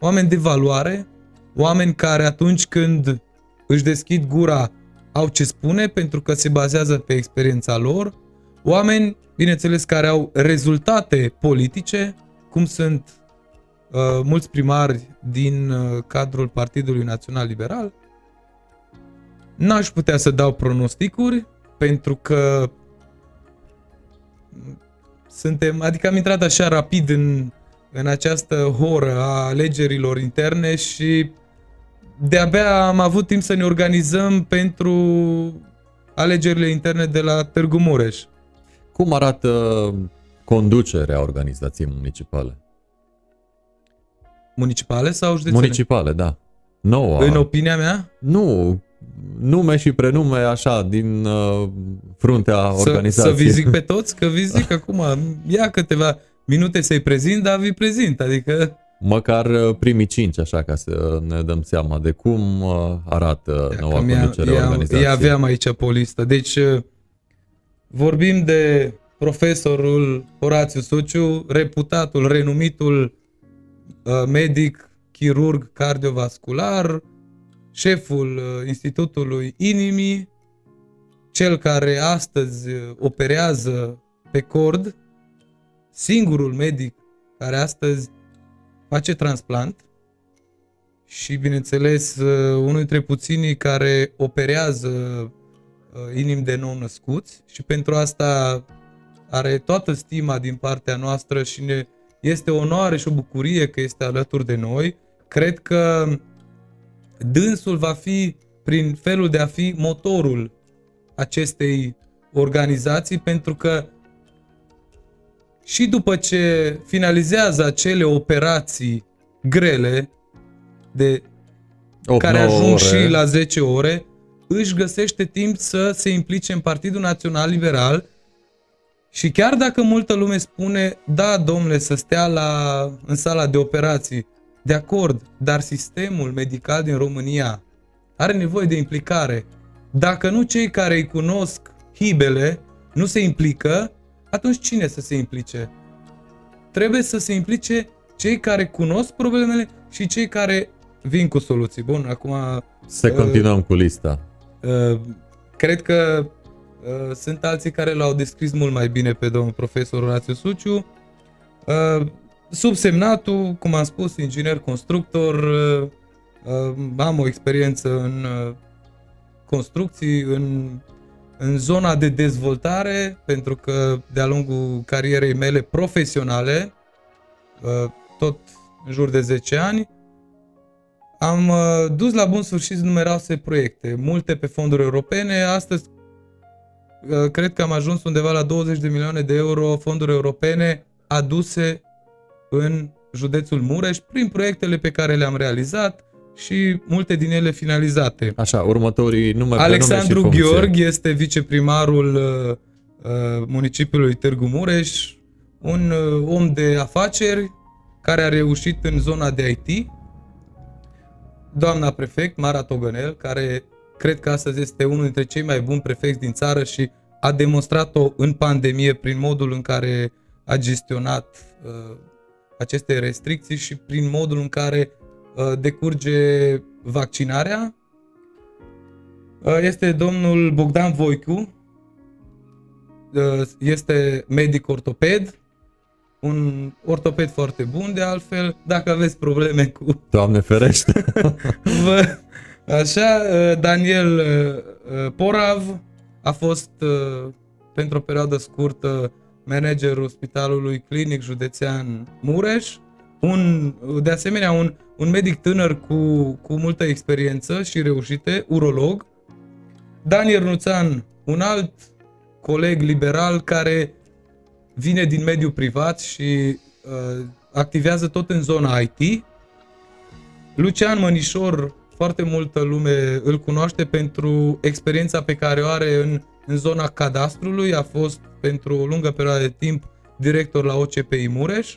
oameni de valoare, oameni care atunci când își deschid gura au ce spune pentru că se bazează pe experiența lor, oameni, bineînțeles, care au rezultate politice, cum sunt uh, mulți primari din uh, cadrul Partidului Național Liberal. N-aș putea să dau pronosticuri pentru că suntem, adică am intrat așa rapid în, în această horă a alegerilor interne și de-abia am avut timp să ne organizăm pentru alegerile interne de la Târgu Mureș. Cum arată conducerea organizației municipale? Municipale sau județene? Municipale, da. Noua. În opinia mea? Nu, nume și prenume așa din uh, fruntea Să, organizației. să vi zic pe toți? Că vi zic acum, ia câteva minute să-i prezint, dar vi prezint, adică Măcar uh, primii cinci, așa, ca să ne dăm seama de cum uh, arată Ia noua că mi-a- conducere a ia- organizației. ia aveam aici pe o listă. Deci, uh, vorbim de profesorul Horațiu Suciu, reputatul, renumitul uh, medic, chirurg cardiovascular, șeful uh, Institutului Inimii, cel care astăzi uh, operează pe cord, singurul medic care astăzi face transplant și, bineînțeles, uh, unul dintre puținii care operează uh, inimi de nou-născuți și pentru asta are toată stima din partea noastră și ne este o onoare și o bucurie că este alături de noi. Cred că dânsul va fi, prin felul de a fi, motorul acestei organizații pentru că și după ce finalizează acele operații grele de 8, care 9 ajung ore. și la 10 ore, își găsește timp să se implice în Partidul Național Liberal și chiar dacă multă lume spune, da, domnule, să stea la, în sala de operații, de acord, dar sistemul medical din România are nevoie de implicare. Dacă nu cei care îi cunosc hibele nu se implică, atunci cine să se implice? Trebuie să se implice cei care cunosc problemele și cei care vin cu soluții. Bun, acum Să Uh, continuăm cu lista. Uh, cred că uh, sunt alții care l-au descris mult mai bine pe domnul profesor Orațiu Suciu. Uh, subsemnatul, cum am spus, inginer constructor, uh, uh, am o experiență în uh, construcții, în, în zona de dezvoltare, pentru că de-a lungul carierei mele profesionale, uh, tot în jur de 10 ani, am uh, dus la bun sfârșit numeroase proiecte, multe pe fonduri europene. Astăzi uh, cred că am ajuns undeva la 20 de milioane de euro fonduri europene aduse în județul Mureș prin proiectele pe care le-am realizat și multe din ele finalizate. Așa, următorii nume, Alexandru prenume și funcție. Gheorghe este viceprimarul uh, uh, municipiului Târgu Mureș, un uh, om de afaceri care a reușit în zona de IT. Doamna prefect, Mara Togănel, care cred că astăzi este unul dintre cei mai buni prefecți din țară și a demonstrat-o în pandemie prin modul în care a gestionat uh, aceste restricții și prin modul în care uh, decurge vaccinarea. Uh, este domnul Bogdan Voicu, uh, este medic ortoped, un ortoped foarte bun de altfel. Dacă aveți probleme cu Doamne ferește. Vă, așa, uh, Daniel uh, uh, Porav a fost uh, pentru o perioadă scurtă managerul Spitalului Clinic Județean Mureș, un, de asemenea un, un medic tânăr cu, cu multă experiență și reușite, urolog. Daniel Nuțan, un alt coleg liberal care vine din mediul privat și uh, activează tot în zona IT. Lucian Mănișor, foarte multă lume îl cunoaște pentru experiența pe care o are în, în zona cadastrului. A fost pentru o lungă perioadă de timp director la OCPI Mureș.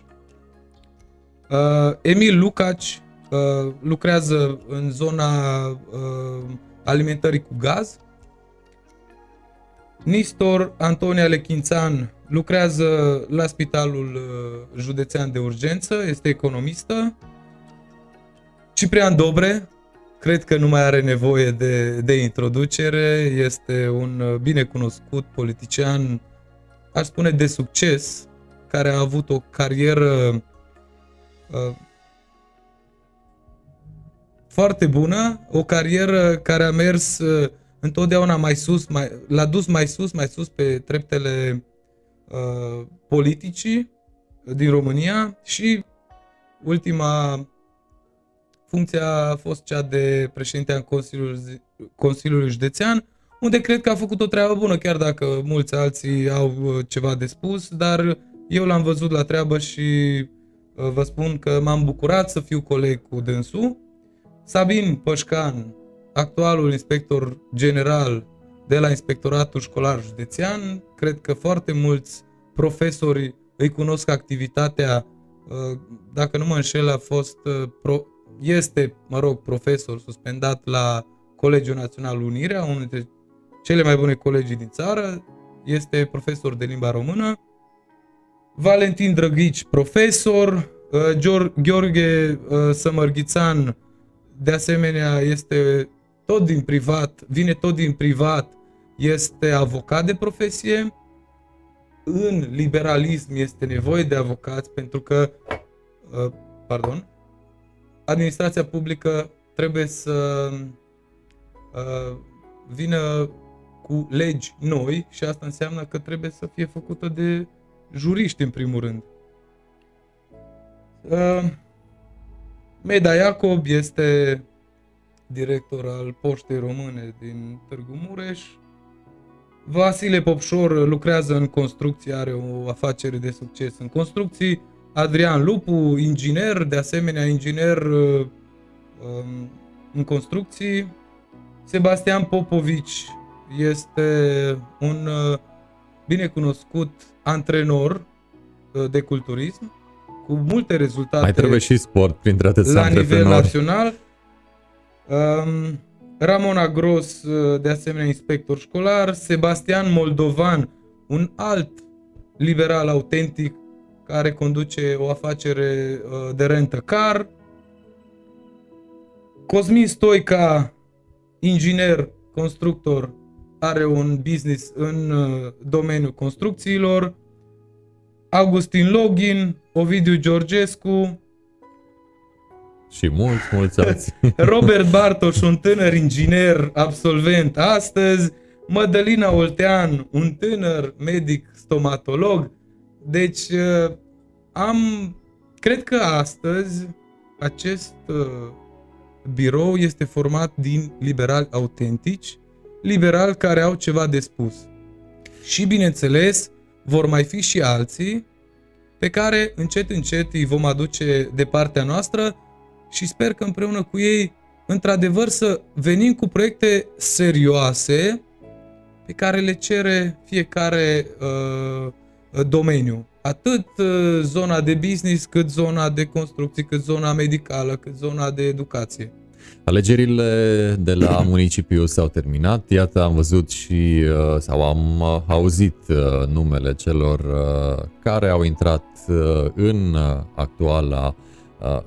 Uh, Emil Lucaci uh, lucrează în zona uh, alimentării cu gaz. Nistor Antonia Lechințan lucrează la Spitalul uh, Județean de Urgență, este economistă. Ciprian Dobre, cred că nu mai are nevoie de, de introducere, este un uh, binecunoscut politician, aș spune de succes, care a avut o carieră uh, foarte bună, o carieră care a mers uh, întotdeauna mai sus, mai, l-a dus mai sus, mai sus pe treptele uh, politicii din România și ultima funcția a fost cea de președinte al Consiliului, Consiliului Județean, unde cred că a făcut o treabă bună, chiar dacă mulți alții au uh, ceva de spus, dar eu l-am văzut la treabă și uh, vă spun că m-am bucurat să fiu coleg cu dânsul. Sabin Pășcan, actualul inspector general de la Inspectoratul Școlar Județean, cred că foarte mulți profesori îi cunosc activitatea, uh, dacă nu mă înșel, a fost, este, mă rog, profesor suspendat la Colegiul Național Unirea, unul dintre cele mai bune colegii din țară, este profesor de limba română, Valentin Drăghici, profesor, uh, Gheorghe uh, Sămărghițan, de asemenea, este tot din privat, vine tot din privat, este avocat de profesie. În liberalism este nevoie de avocați pentru că, uh, pardon, administrația publică trebuie să vină cu legi noi și asta înseamnă că trebuie să fie făcută de juriști în primul rând. Uh, Meda Iacob este director al Poștei Române din Târgu Mureș. Vasile Popșor lucrează în construcții, are o afacere de succes în construcții. Adrian Lupu, inginer, de asemenea inginer uh, um, în construcții. Sebastian Popovici, este un uh, binecunoscut antrenor uh, de culturism cu multe rezultate. Mai trebuie și sport printre atâția La nivel național. Um, Ramona Gros, uh, de asemenea inspector școlar, Sebastian Moldovan, un alt liberal autentic care conduce o afacere de rentă car, Cosmin Stoica, inginer, constructor are un business în uh, domeniul construcțiilor, Augustin Login, Ovidiu Georgescu și mulți, mulți alții. Robert Bartoș, un tânăr inginer absolvent astăzi, Mădălina Oltean, un tânăr medic stomatolog. Deci uh, am, cred că astăzi acest uh, birou este format din liberali autentici liberali care au ceva de spus. Și bineînțeles, vor mai fi și alții pe care încet încet îi vom aduce de partea noastră și sper că împreună cu ei într-adevăr să venim cu proiecte serioase pe care le cere fiecare uh, domeniu. Atât uh, zona de business, cât zona de construcții, cât zona medicală, cât zona de educație. Alegerile de la municipiu s-au terminat. Iată, am văzut și uh, sau am uh, auzit uh, numele celor care au intrat în actuala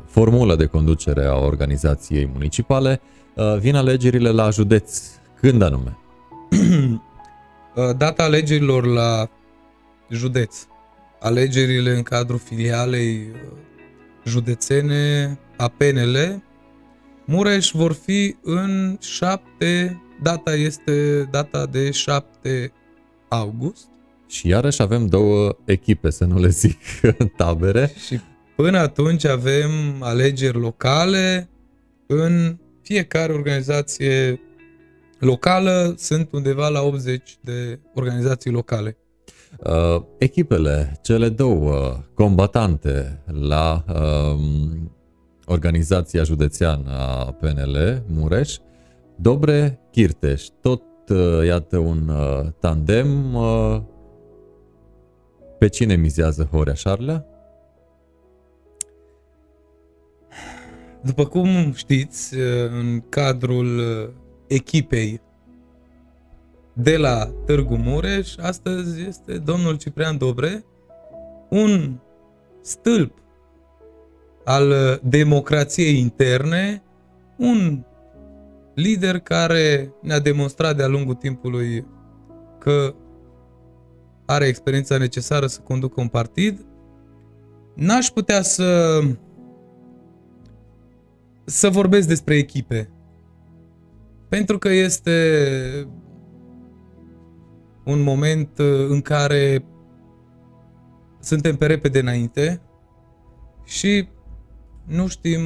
formulă de conducere a organizației municipale. Vin alegerile la județ. Când anume? Data alegerilor la județ. Alegerile în cadrul filialei județene a PNL Mureș vor fi în 7, data este data de 7 august. Și iarăși avem două echipe, să nu le zic, tabere. Și până atunci avem alegeri locale în fiecare organizație locală, sunt undeva la 80 de organizații locale. Uh, echipele, cele două combatante la uh, organizația județeană a PNL, Mureș, Dobre Chirteș, tot uh, iată un uh, tandem. Uh, pe cine mizează Horea Șarlea? După cum știți, în cadrul echipei de la Târgu Mureș, astăzi este domnul Ciprian Dobre, un stâlp al uh, democrației interne, un lider care ne-a demonstrat de-a lungul timpului că are experiența necesară să conducă un partid. N-aș putea să să vorbesc despre echipe. Pentru că este un moment uh, în care suntem pe repede înainte și nu știm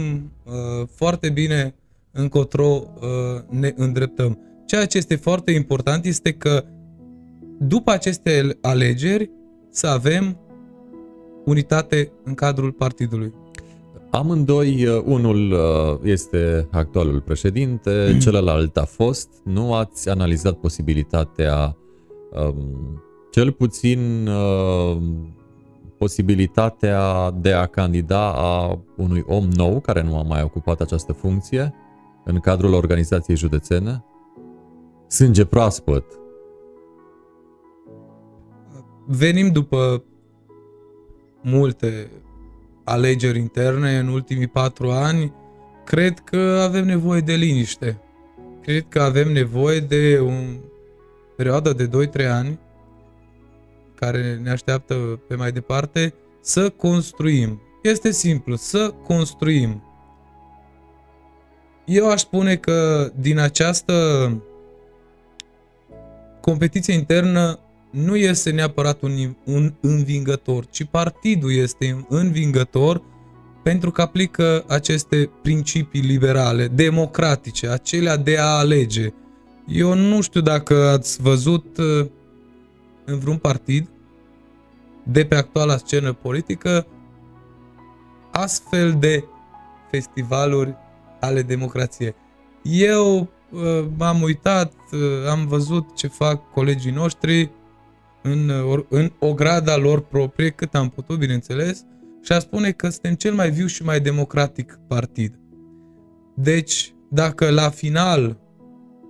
uh, foarte bine încotro uh, ne îndreptăm. Ceea ce este foarte important este că după aceste alegeri să avem unitate în cadrul partidului. Amândoi, uh, unul uh, este actualul președinte, celălalt a fost. Nu ați analizat posibilitatea, um, cel puțin uh, posibilitatea de a candida a unui om nou care nu a mai ocupat această funcție în cadrul organizației județene? Sânge proaspăt. Venim după multe alegeri interne în ultimii patru ani, cred că avem nevoie de liniște. Cred că avem nevoie de o perioadă de 2-3 ani care ne așteaptă pe mai departe să construim. Este simplu, să construim. Eu aș spune că din această competiție internă nu este neapărat un, un învingător, ci partidul este învingător pentru că aplică aceste principii liberale, democratice, acelea de a alege. Eu nu știu dacă ați văzut uh, în vreun partid de pe actuala scenă politică astfel de festivaluri ale democrației. Eu uh, m-am uitat, uh, am văzut ce fac colegii noștri, în, în ograda lor proprie, cât am putut, bineînțeles, și a spune că suntem cel mai viu și mai democratic partid. Deci, dacă la final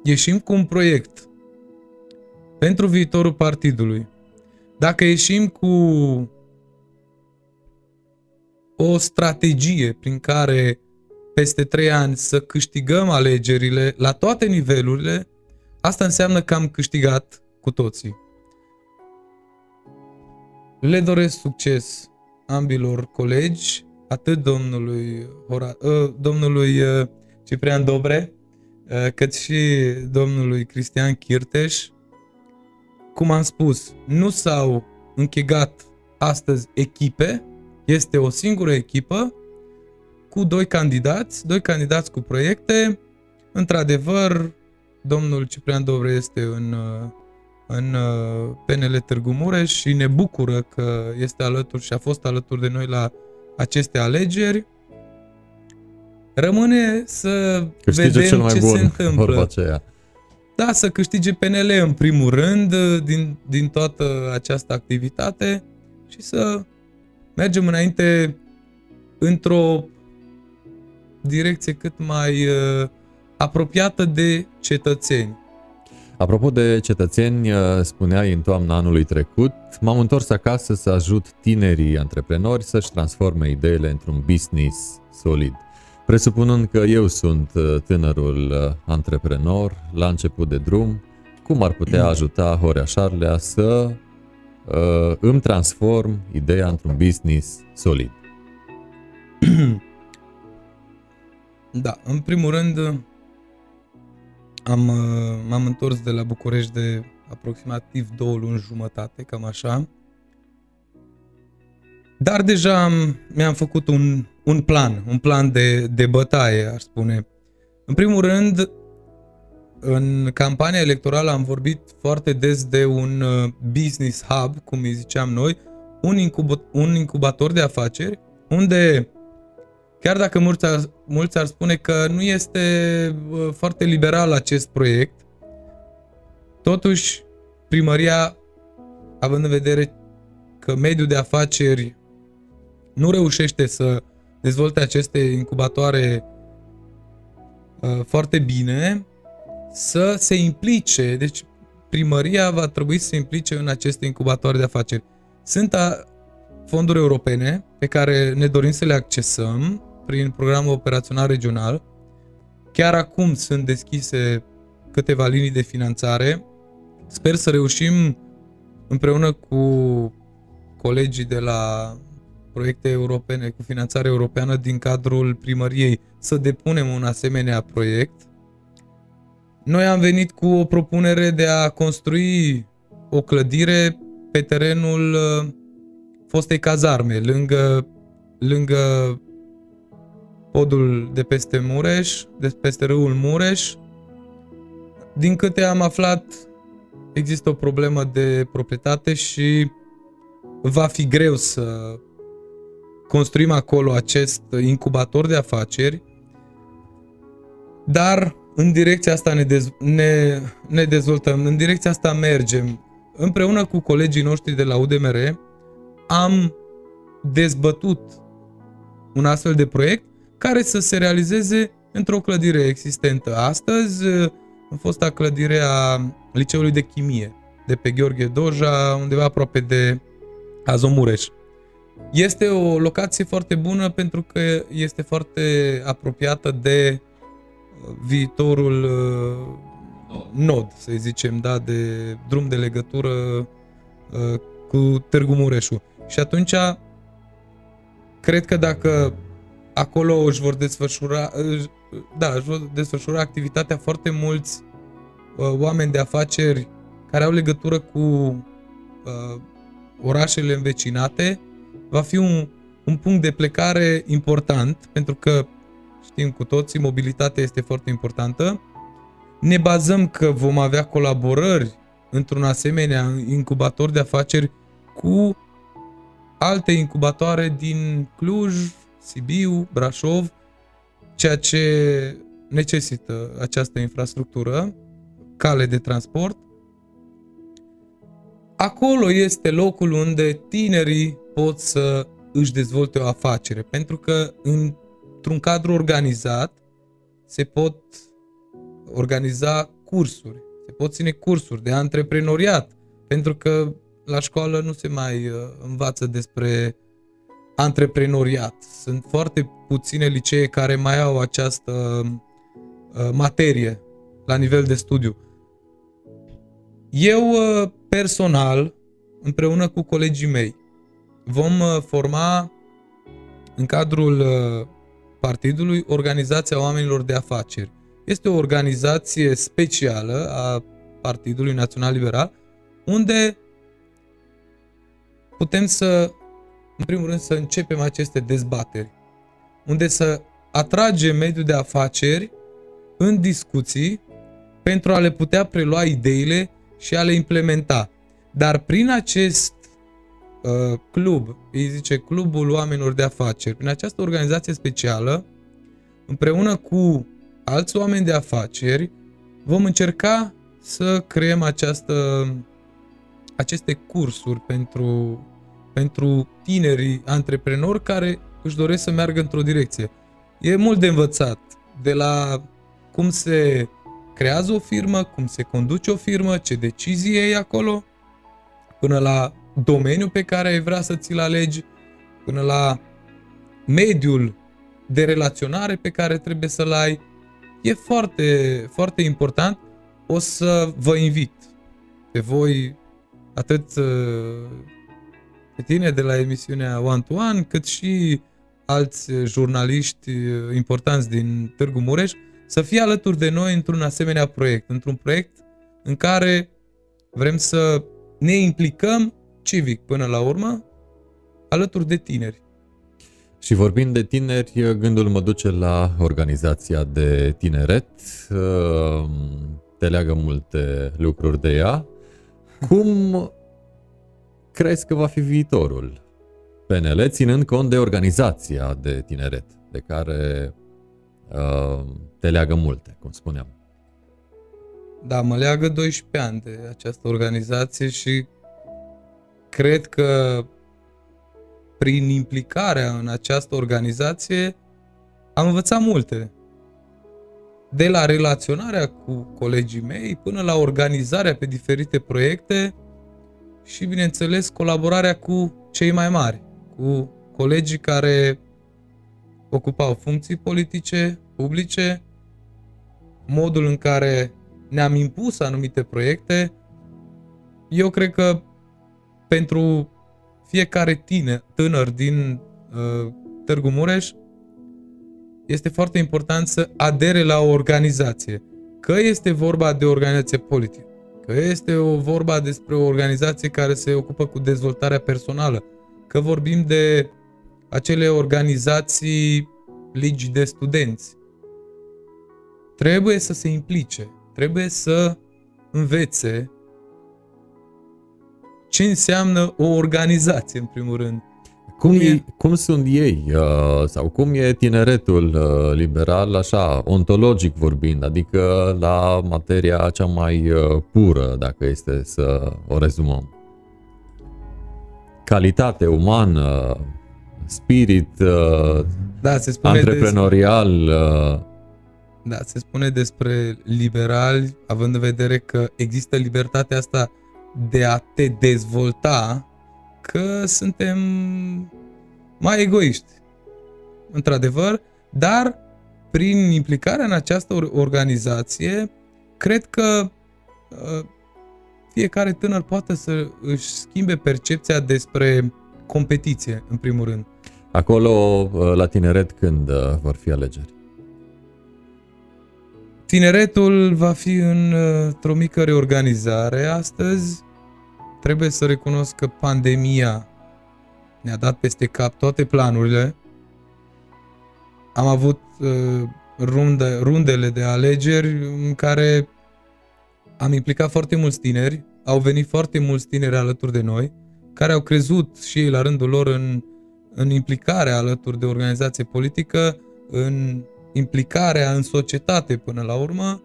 ieșim cu un proiect pentru viitorul partidului, dacă ieșim cu o strategie prin care peste trei ani să câștigăm alegerile la toate nivelurile, asta înseamnă că am câștigat cu toții. Le doresc succes ambilor colegi, atât domnului, Hora, uh, domnului uh, Ciprian Dobre, uh, cât și domnului Cristian Chirteș. Cum am spus, nu s-au închegat astăzi echipe, este o singură echipă cu doi candidați, doi candidați cu proiecte. Într-adevăr, domnul Ciprian Dobre este în uh, în uh, PNL Târgu Mureș și ne bucură că este alături și a fost alături de noi la aceste alegeri. Rămâne să câștige vedem cel mai ce bun, se întâmplă. Aceea. Da, să câștige PNL în primul rând uh, din, din toată această activitate și să mergem înainte într-o direcție cât mai uh, apropiată de cetățeni. Apropo de cetățeni, uh, spuneai în toamna anului trecut, m-am întors acasă să ajut tinerii antreprenori să-și transforme ideile într-un business solid. Presupunând că eu sunt uh, tânărul uh, antreprenor la început de drum, cum ar putea ajuta Horea Șarlea să uh, îmi transform ideea într-un business solid? Da, în primul rând, am, uh, m-am întors de la București de aproximativ două luni jumătate, cam așa. Dar deja am, mi-am făcut un, un plan, un plan de, de bătaie, aș spune. În primul rând, în campania electorală am vorbit foarte des de un uh, business hub, cum îi ziceam noi, un, incub- un incubator de afaceri, unde Chiar dacă mulți ar, mulți ar spune că nu este foarte liberal acest proiect, totuși primăria, având în vedere că mediul de afaceri nu reușește să dezvolte aceste incubatoare uh, foarte bine, să se implice, deci primăria va trebui să se implice în aceste incubatoare de afaceri. Sunt a, fonduri europene pe care ne dorim să le accesăm prin programul operațional regional. Chiar acum sunt deschise câteva linii de finanțare. Sper să reușim împreună cu colegii de la proiecte europene cu finanțare europeană din cadrul primăriei să depunem un asemenea proiect. Noi am venit cu o propunere de a construi o clădire pe terenul uh, fostei cazarme, lângă, lângă podul de peste Mureș, de peste râul Mureș. Din câte am aflat, există o problemă de proprietate și va fi greu să construim acolo acest incubator de afaceri, dar în direcția asta ne, dez- ne, ne dezvoltăm, în direcția asta mergem. Împreună cu colegii noștri de la UDMR am dezbătut un astfel de proiect care să se realizeze într-o clădire existentă. Astăzi, în fosta clădire a Liceului de Chimie, de pe Gheorghe Doja, undeva aproape de Azomureș. Este o locație foarte bună pentru că este foarte apropiată de viitorul uh, nod, să zicem, da, de drum de legătură uh, cu Târgu Mureșu. Și atunci, cred că dacă acolo își vor desfășura, da, își vor desfășura activitatea foarte mulți uh, oameni de afaceri care au legătură cu uh, orașele învecinate, va fi un, un punct de plecare important, pentru că știm cu toții, mobilitatea este foarte importantă. Ne bazăm că vom avea colaborări într-un asemenea incubator de afaceri cu alte incubatoare din Cluj, Sibiu, Brașov, ceea ce necesită această infrastructură, cale de transport. Acolo este locul unde tinerii pot să își dezvolte o afacere, pentru că într-un cadru organizat se pot organiza cursuri, se pot ține cursuri de antreprenoriat, pentru că la școală nu se mai uh, învață despre antreprenoriat. Sunt foarte puține licee care mai au această uh, materie la nivel de studiu. Eu uh, personal, împreună cu colegii mei, vom forma în cadrul partidului Organizația Oamenilor de Afaceri. Este o organizație specială a Partidului Național Liberal, unde putem să, în primul rând, să începem aceste dezbateri, unde să atragem mediul de afaceri în discuții pentru a le putea prelua ideile și a le implementa. Dar prin acest uh, club, îi zice Clubul Oamenilor de Afaceri, prin această organizație specială, împreună cu alți oameni de afaceri, vom încerca să creăm această, aceste cursuri pentru, pentru tinerii antreprenori care își doresc să meargă într-o direcție. E mult de învățat de la cum se creează o firmă, cum se conduce o firmă, ce decizii e acolo, până la domeniul pe care ai vrea să ți-l alegi, până la mediul de relaționare pe care trebuie să-l ai. E foarte, foarte important. O să vă invit pe voi, atât uh, pe tine de la emisiunea One to One, cât și alți jurnaliști uh, importanți din Târgu Mureș, să fie alături de noi într-un asemenea proiect, într-un proiect în care vrem să ne implicăm civic până la urmă, alături de tineri. Și vorbind de tineri, gândul mă duce la organizația de tineret. Te leagă multe lucruri de ea. Cum crezi că va fi viitorul PNL, ținând cont de organizația de tineret, de care uh, te leagă multe, cum spuneam? Da, mă leagă 12 ani de această organizație și cred că prin implicarea în această organizație am învățat multe. De la relaționarea cu colegii mei până la organizarea pe diferite proiecte și, bineînțeles, colaborarea cu cei mai mari, cu colegii care ocupau funcții politice, publice, modul în care ne-am impus anumite proiecte. Eu cred că pentru fiecare tine, tânăr din uh, Târgu Mureș, este foarte important să adere la o organizație. Că este vorba de o organizație politică, că este o vorba despre o organizație care se ocupă cu dezvoltarea personală, că vorbim de acele organizații ligi de studenți. Trebuie să se implice, trebuie să învețe ce înseamnă o organizație, în primul rând. Cum, e, cum sunt ei uh, sau cum e tineretul uh, liberal, așa, ontologic vorbind, adică la materia cea mai uh, pură, dacă este să o rezumăm? Calitate umană, spirit da, se spune antreprenorial. Despre, da, se spune despre liberali, având în vedere că există libertatea asta de a te dezvolta, că suntem mai egoiști. Într-adevăr, dar prin implicarea în această organizație, cred că uh, fiecare tânăr poate să își schimbe percepția despre competiție, în primul rând. Acolo, uh, la tineret, când uh, vor fi alegeri? Tineretul va fi într-o mică reorganizare astăzi. Trebuie să recunosc că pandemia ne-a dat peste cap toate planurile. Am avut uh, runde, rundele de alegeri în care am implicat foarte mulți tineri, au venit foarte mulți tineri alături de noi, care au crezut și ei la rândul lor în, în implicarea alături de organizație politică, în implicarea în societate până la urmă.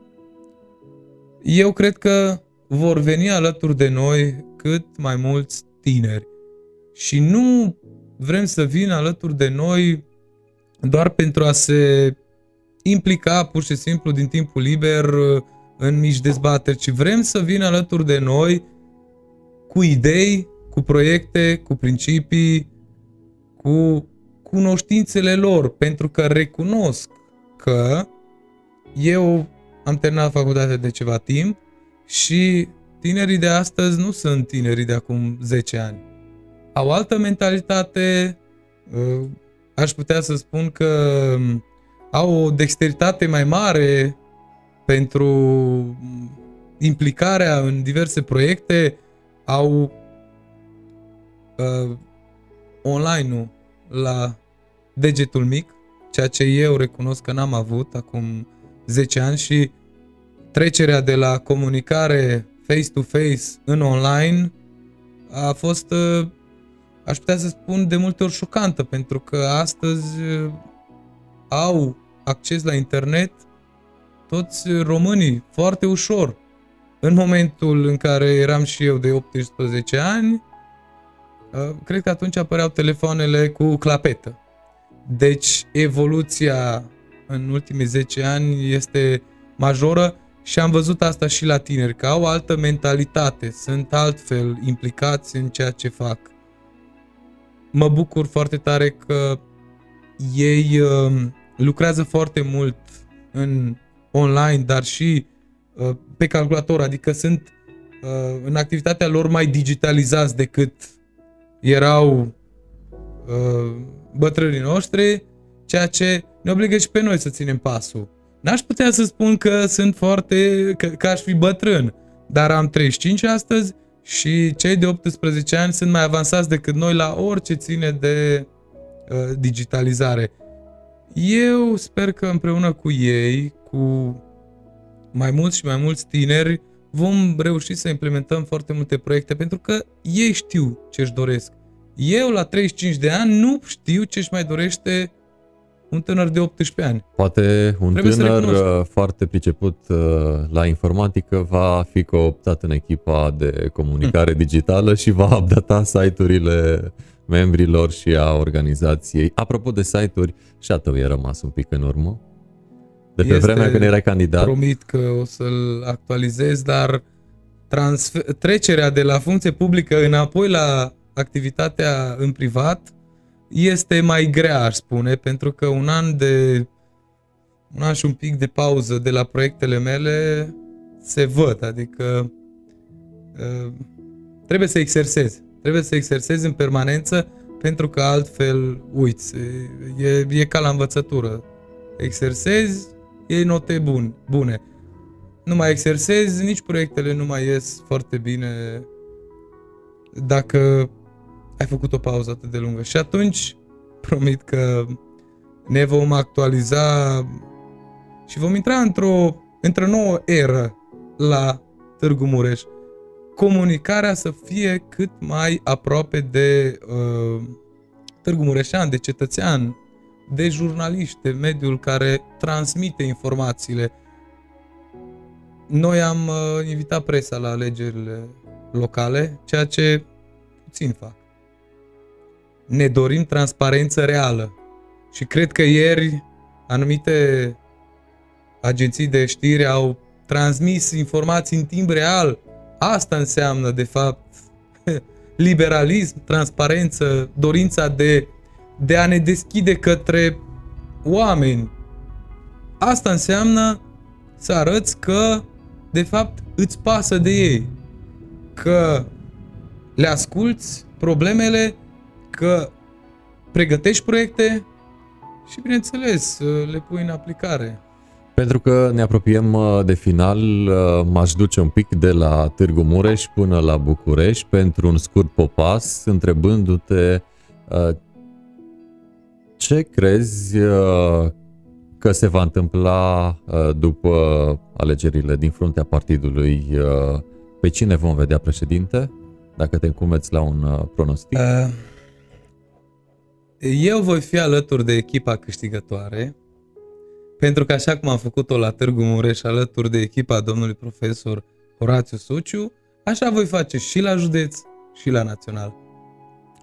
Eu cred că vor veni alături de noi cât mai mulți tineri. Și nu vrem să vină alături de noi doar pentru a se implica pur și simplu din timpul liber uh, în mici dezbateri, ci vrem să vină alături de noi cu idei, cu proiecte, cu principii, cu cunoștințele lor, pentru că recunosc că eu am terminat facultatea de ceva timp și tinerii de astăzi nu sunt tinerii de acum 10 ani. Au altă mentalitate, uh, aș putea să spun că um, au o dexteritate mai mare pentru implicarea în diverse proiecte, au uh, online-ul la degetul mic, ceea ce eu recunosc că n-am avut acum 10 ani și trecerea de la comunicare face-to-face în online a fost, uh, aș putea să spun, de multe ori șocantă, pentru că astăzi uh, au acces la internet toți românii foarte ușor. În momentul în care eram și eu de 18 ani, uh, cred că atunci apăreau telefoanele cu clapetă. Deci evoluția în ultimii 10 ani este majoră și am văzut asta și la tineri, că au altă mentalitate, sunt altfel implicați în ceea ce fac. Mă bucur foarte tare că ei uh, lucrează foarte mult în online, dar și uh, pe calculator, adică sunt uh, în activitatea lor mai digitalizați decât erau uh, bătrânii noștri, ceea ce ne obligă și pe noi să ținem pasul. N-aș putea să spun că sunt foarte, că, că aș fi bătrân, dar am 35 astăzi și cei de 18 ani sunt mai avansați decât noi la orice ține de uh, digitalizare. Eu sper că împreună cu ei, cu mai mulți și mai mulți tineri, vom reuși să implementăm foarte multe proiecte pentru că ei știu ce își doresc. Eu la 35 de ani nu știu ce își mai dorește un tânăr de 18 ani. Poate un Trebuie tânăr uh, foarte priceput uh, la informatică va fi cooptat în echipa de comunicare digitală și va updata site-urile membrilor și a organizației. Apropo de site-uri, și a tău e rămas un pic în urmă. De pe este vremea când erai candidat. Promit că o să-l actualizez, dar transfer, trecerea de la funcție publică înapoi la activitatea în privat este mai grea, aș spune, pentru că un an de un an și un pic de pauză de la proiectele mele se văd, adică uh, trebuie să exersezi, trebuie să exersezi în permanență pentru că altfel uiți, e, e ca la învățătură. Exersezi, iei note bun, bune. Nu mai exersezi, nici proiectele nu mai ies foarte bine dacă ai făcut o pauză atât de lungă. Și atunci, promit că ne vom actualiza și vom intra într-o, într-o nouă eră la Târgu Mureș. Comunicarea să fie cât mai aproape de uh, Târgu Mureșan, de cetățean, de jurnaliști, de mediul care transmite informațiile. Noi am uh, invitat presa la alegerile locale, ceea ce puțin fac. Ne dorim transparență reală. Și cred că ieri anumite agenții de știri au transmis informații în timp real. Asta înseamnă, de fapt, liberalism, transparență, dorința de, de a ne deschide către oameni. Asta înseamnă să arăți că, de fapt, îți pasă de ei. Că le asculți problemele, că pregătești proiecte și, bineînțeles, le pui în aplicare. Pentru că ne apropiem uh, de final, uh, m-aș duce un pic de la Târgu Mureș până la București pentru un scurt popas, întrebându-te uh, ce crezi că se va întâmpla după alegerile din fruntea partidului? Pe cine vom vedea președinte? Dacă te încumeți la un pronostic. Eu voi fi alături de echipa câștigătoare pentru că așa cum am făcut-o la Târgu Mureș alături de echipa domnului profesor Horațiu Sociu, așa voi face și la județ și la național.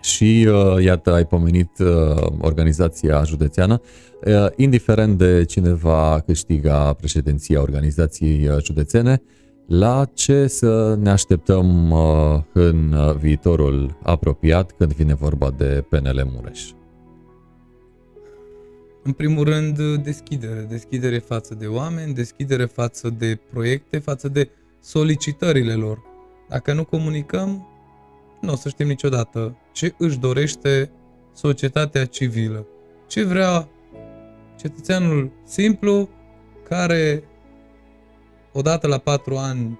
Și uh, iată, ai pomenit uh, organizația județeană. Uh, indiferent de cine va câștiga președinția organizației uh, județene, la ce să ne așteptăm uh, în uh, viitorul apropiat când vine vorba de PNL Mureș? În primul rând, deschidere. Deschidere față de oameni, deschidere față de proiecte, față de solicitările lor. Dacă nu comunicăm, nu o să știm niciodată ce își dorește societatea civilă. Ce vrea cetățeanul simplu care odată la patru ani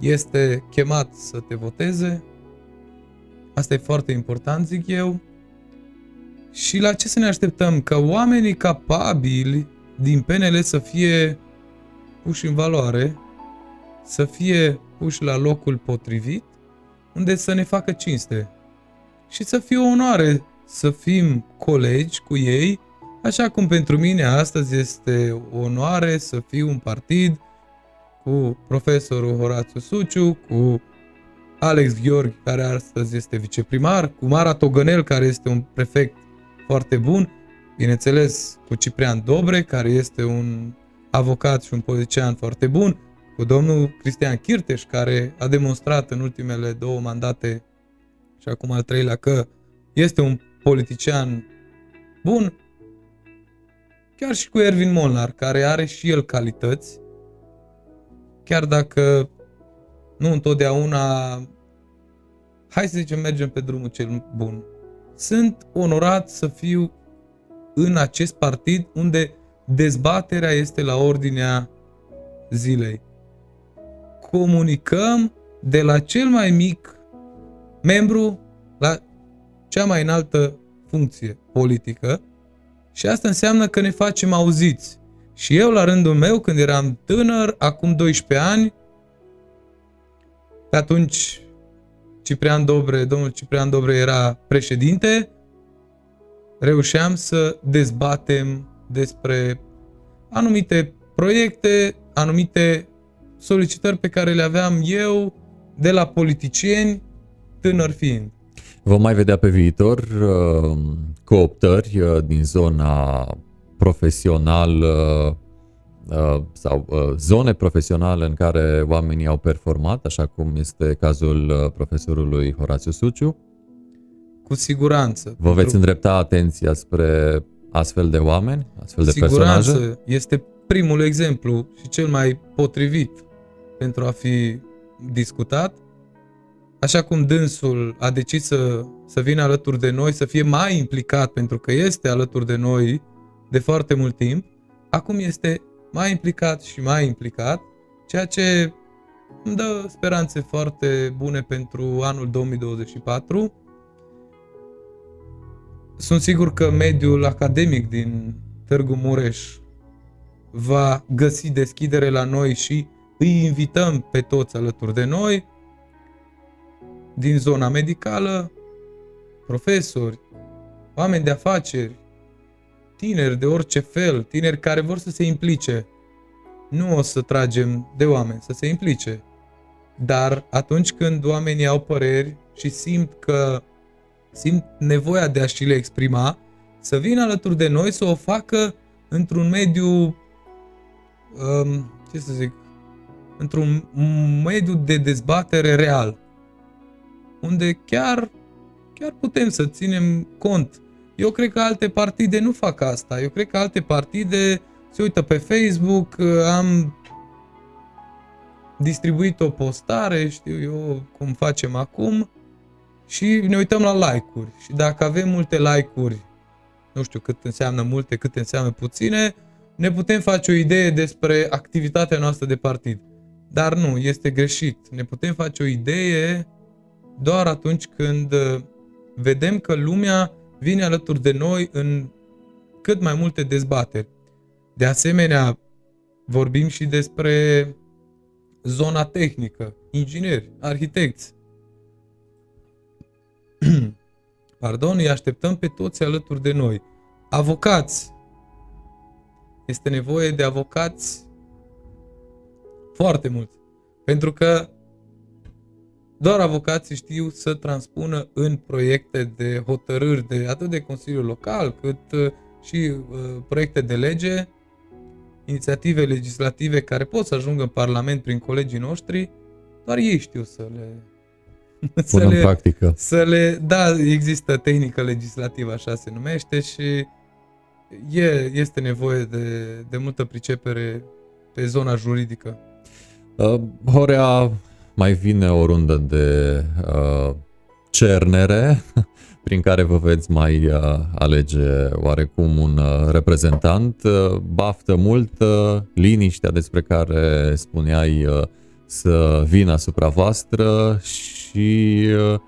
este chemat să te voteze. Asta e foarte important, zic eu. Și la ce să ne așteptăm? Ca oamenii capabili din PNL să fie puși în valoare, să fie puși la locul potrivit, unde să ne facă cinste. Și să fie o onoare să fim colegi cu ei, așa cum pentru mine astăzi este o onoare să fiu un partid cu profesorul Horațiu Suciu, cu Alex Gheorghe, care astăzi este viceprimar, cu Mara Togănel, care este un prefect foarte bun, bineînțeles cu Ciprian Dobre, care este un avocat și un politician foarte bun, cu domnul Cristian Chirteș, care a demonstrat în ultimele două mandate și acum al treilea că este un politician bun, chiar și cu Ervin Molnar, care are și el calități, chiar dacă nu întotdeauna, hai să zicem, mergem pe drumul cel bun. Sunt onorat să fiu în acest partid unde dezbaterea este la ordinea zilei. Comunicăm de la cel mai mic membru la cea mai înaltă funcție politică și asta înseamnă că ne facem auziți. Și eu, la rândul meu, când eram tânăr, acum 12 ani, pe atunci Ciprian Dobre, domnul Ciprian Dobre era președinte, reușeam să dezbatem despre anumite proiecte, anumite solicitări pe care le aveam eu de la politicieni, tânăr fiind. Vom mai vedea pe viitor uh, cooptări uh, din zona profesională Uh, sau uh, zone profesionale în care oamenii au performat, așa cum este cazul uh, profesorului Horațiu Suciu? Cu siguranță. Vă veți îndrepta atenția spre astfel de oameni, astfel de siguranță personaje? este primul exemplu și cel mai potrivit pentru a fi discutat. Așa cum dânsul a decis să, să vină alături de noi, să fie mai implicat, pentru că este alături de noi de foarte mult timp, acum este mai implicat și mai implicat, ceea ce îmi dă speranțe foarte bune pentru anul 2024. sunt sigur că mediul academic din Târgu Mureș va găsi deschidere la noi și îi invităm pe toți alături de noi din zona medicală, profesori, oameni de afaceri, tineri de orice fel, tineri care vor să se implice. Nu o să tragem de oameni să se implice. Dar atunci când oamenii au păreri și simt că simt nevoia de a și le exprima, să vină alături de noi să o facă într-un mediu, um, ce să zic, într-un mediu de dezbatere real, unde chiar, chiar putem să ținem cont. Eu cred că alte partide nu fac asta. Eu cred că alte partide se uită pe Facebook, am distribuit o postare, știu eu cum facem acum, și ne uităm la like-uri. Și dacă avem multe like-uri, nu știu cât înseamnă multe, cât înseamnă puține, ne putem face o idee despre activitatea noastră de partid. Dar nu, este greșit. Ne putem face o idee doar atunci când uh, vedem că lumea vine alături de noi în cât mai multe dezbateri. De asemenea, vorbim și despre zona tehnică, ingineri, arhitecți. Pardon, îi așteptăm pe toți alături de noi. Avocați. Este nevoie de avocați foarte mult. Pentru că doar avocații știu să transpună în proiecte de hotărâri de atât de Consiliul Local cât uh, și uh, proiecte de lege, inițiative legislative care pot să ajungă în Parlament prin colegii noștri, doar ei știu să le să le, în practică. Să le, da, există tehnică legislativă, așa se numește și e, este nevoie de, de multă pricepere pe zona juridică. Uh, Horea mai vine o rundă de uh, cernere prin care vă veți mai uh, alege oarecum un uh, reprezentant. Uh, baftă mult, uh, liniștea despre care spuneai uh, să vină asupra voastră și uh,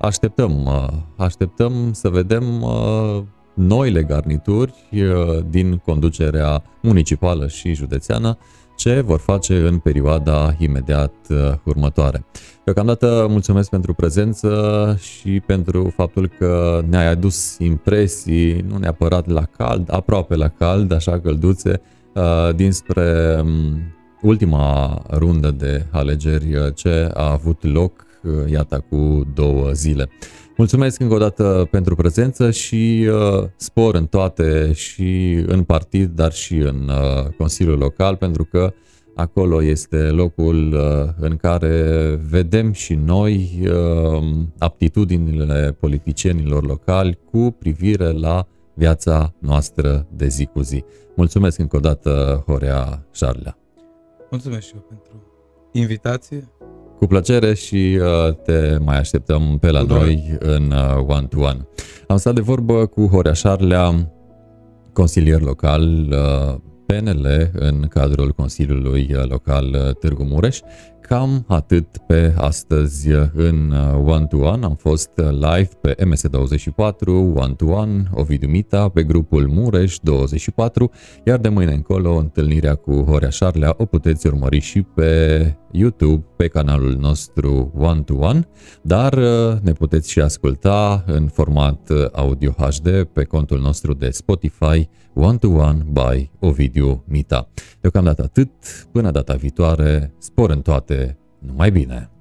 așteptăm, uh, așteptăm să vedem uh, noile garnituri din conducerea municipală și județeană ce vor face în perioada imediat următoare. Deocamdată mulțumesc pentru prezență și pentru faptul că ne-ai adus impresii, nu neapărat la cald, aproape la cald, așa călduțe, dinspre um, ultima rundă de alegeri ce a avut loc, iată, cu două zile. Mulțumesc încă o dată pentru prezență și uh, spor în toate și în partid, dar și în uh, Consiliul Local, pentru că acolo este locul uh, în care vedem și noi uh, aptitudinile politicienilor locali cu privire la viața noastră de zi cu zi. Mulțumesc încă o dată, Horea Șarlea. Mulțumesc și eu pentru invitație. Cu plăcere și uh, te mai așteptăm pe la cu noi doar. în uh, one-to-one. Am stat de vorbă cu Horea Șarlea, consilier local uh, PNL în cadrul Consiliului Local Târgu Mureș Cam atât pe astăzi în One to One. Am fost live pe MS24, One to One, Ovidiu Mita, pe grupul Mureș 24, iar de mâine încolo întâlnirea cu Horea Șarlea o puteți urmări și pe YouTube, pe canalul nostru One to One, dar uh, ne puteți și asculta în format audio HD pe contul nostru de Spotify One to One by Ovidiu Mita. Deocamdată atât, până data viitoare, spor în toate numai bine!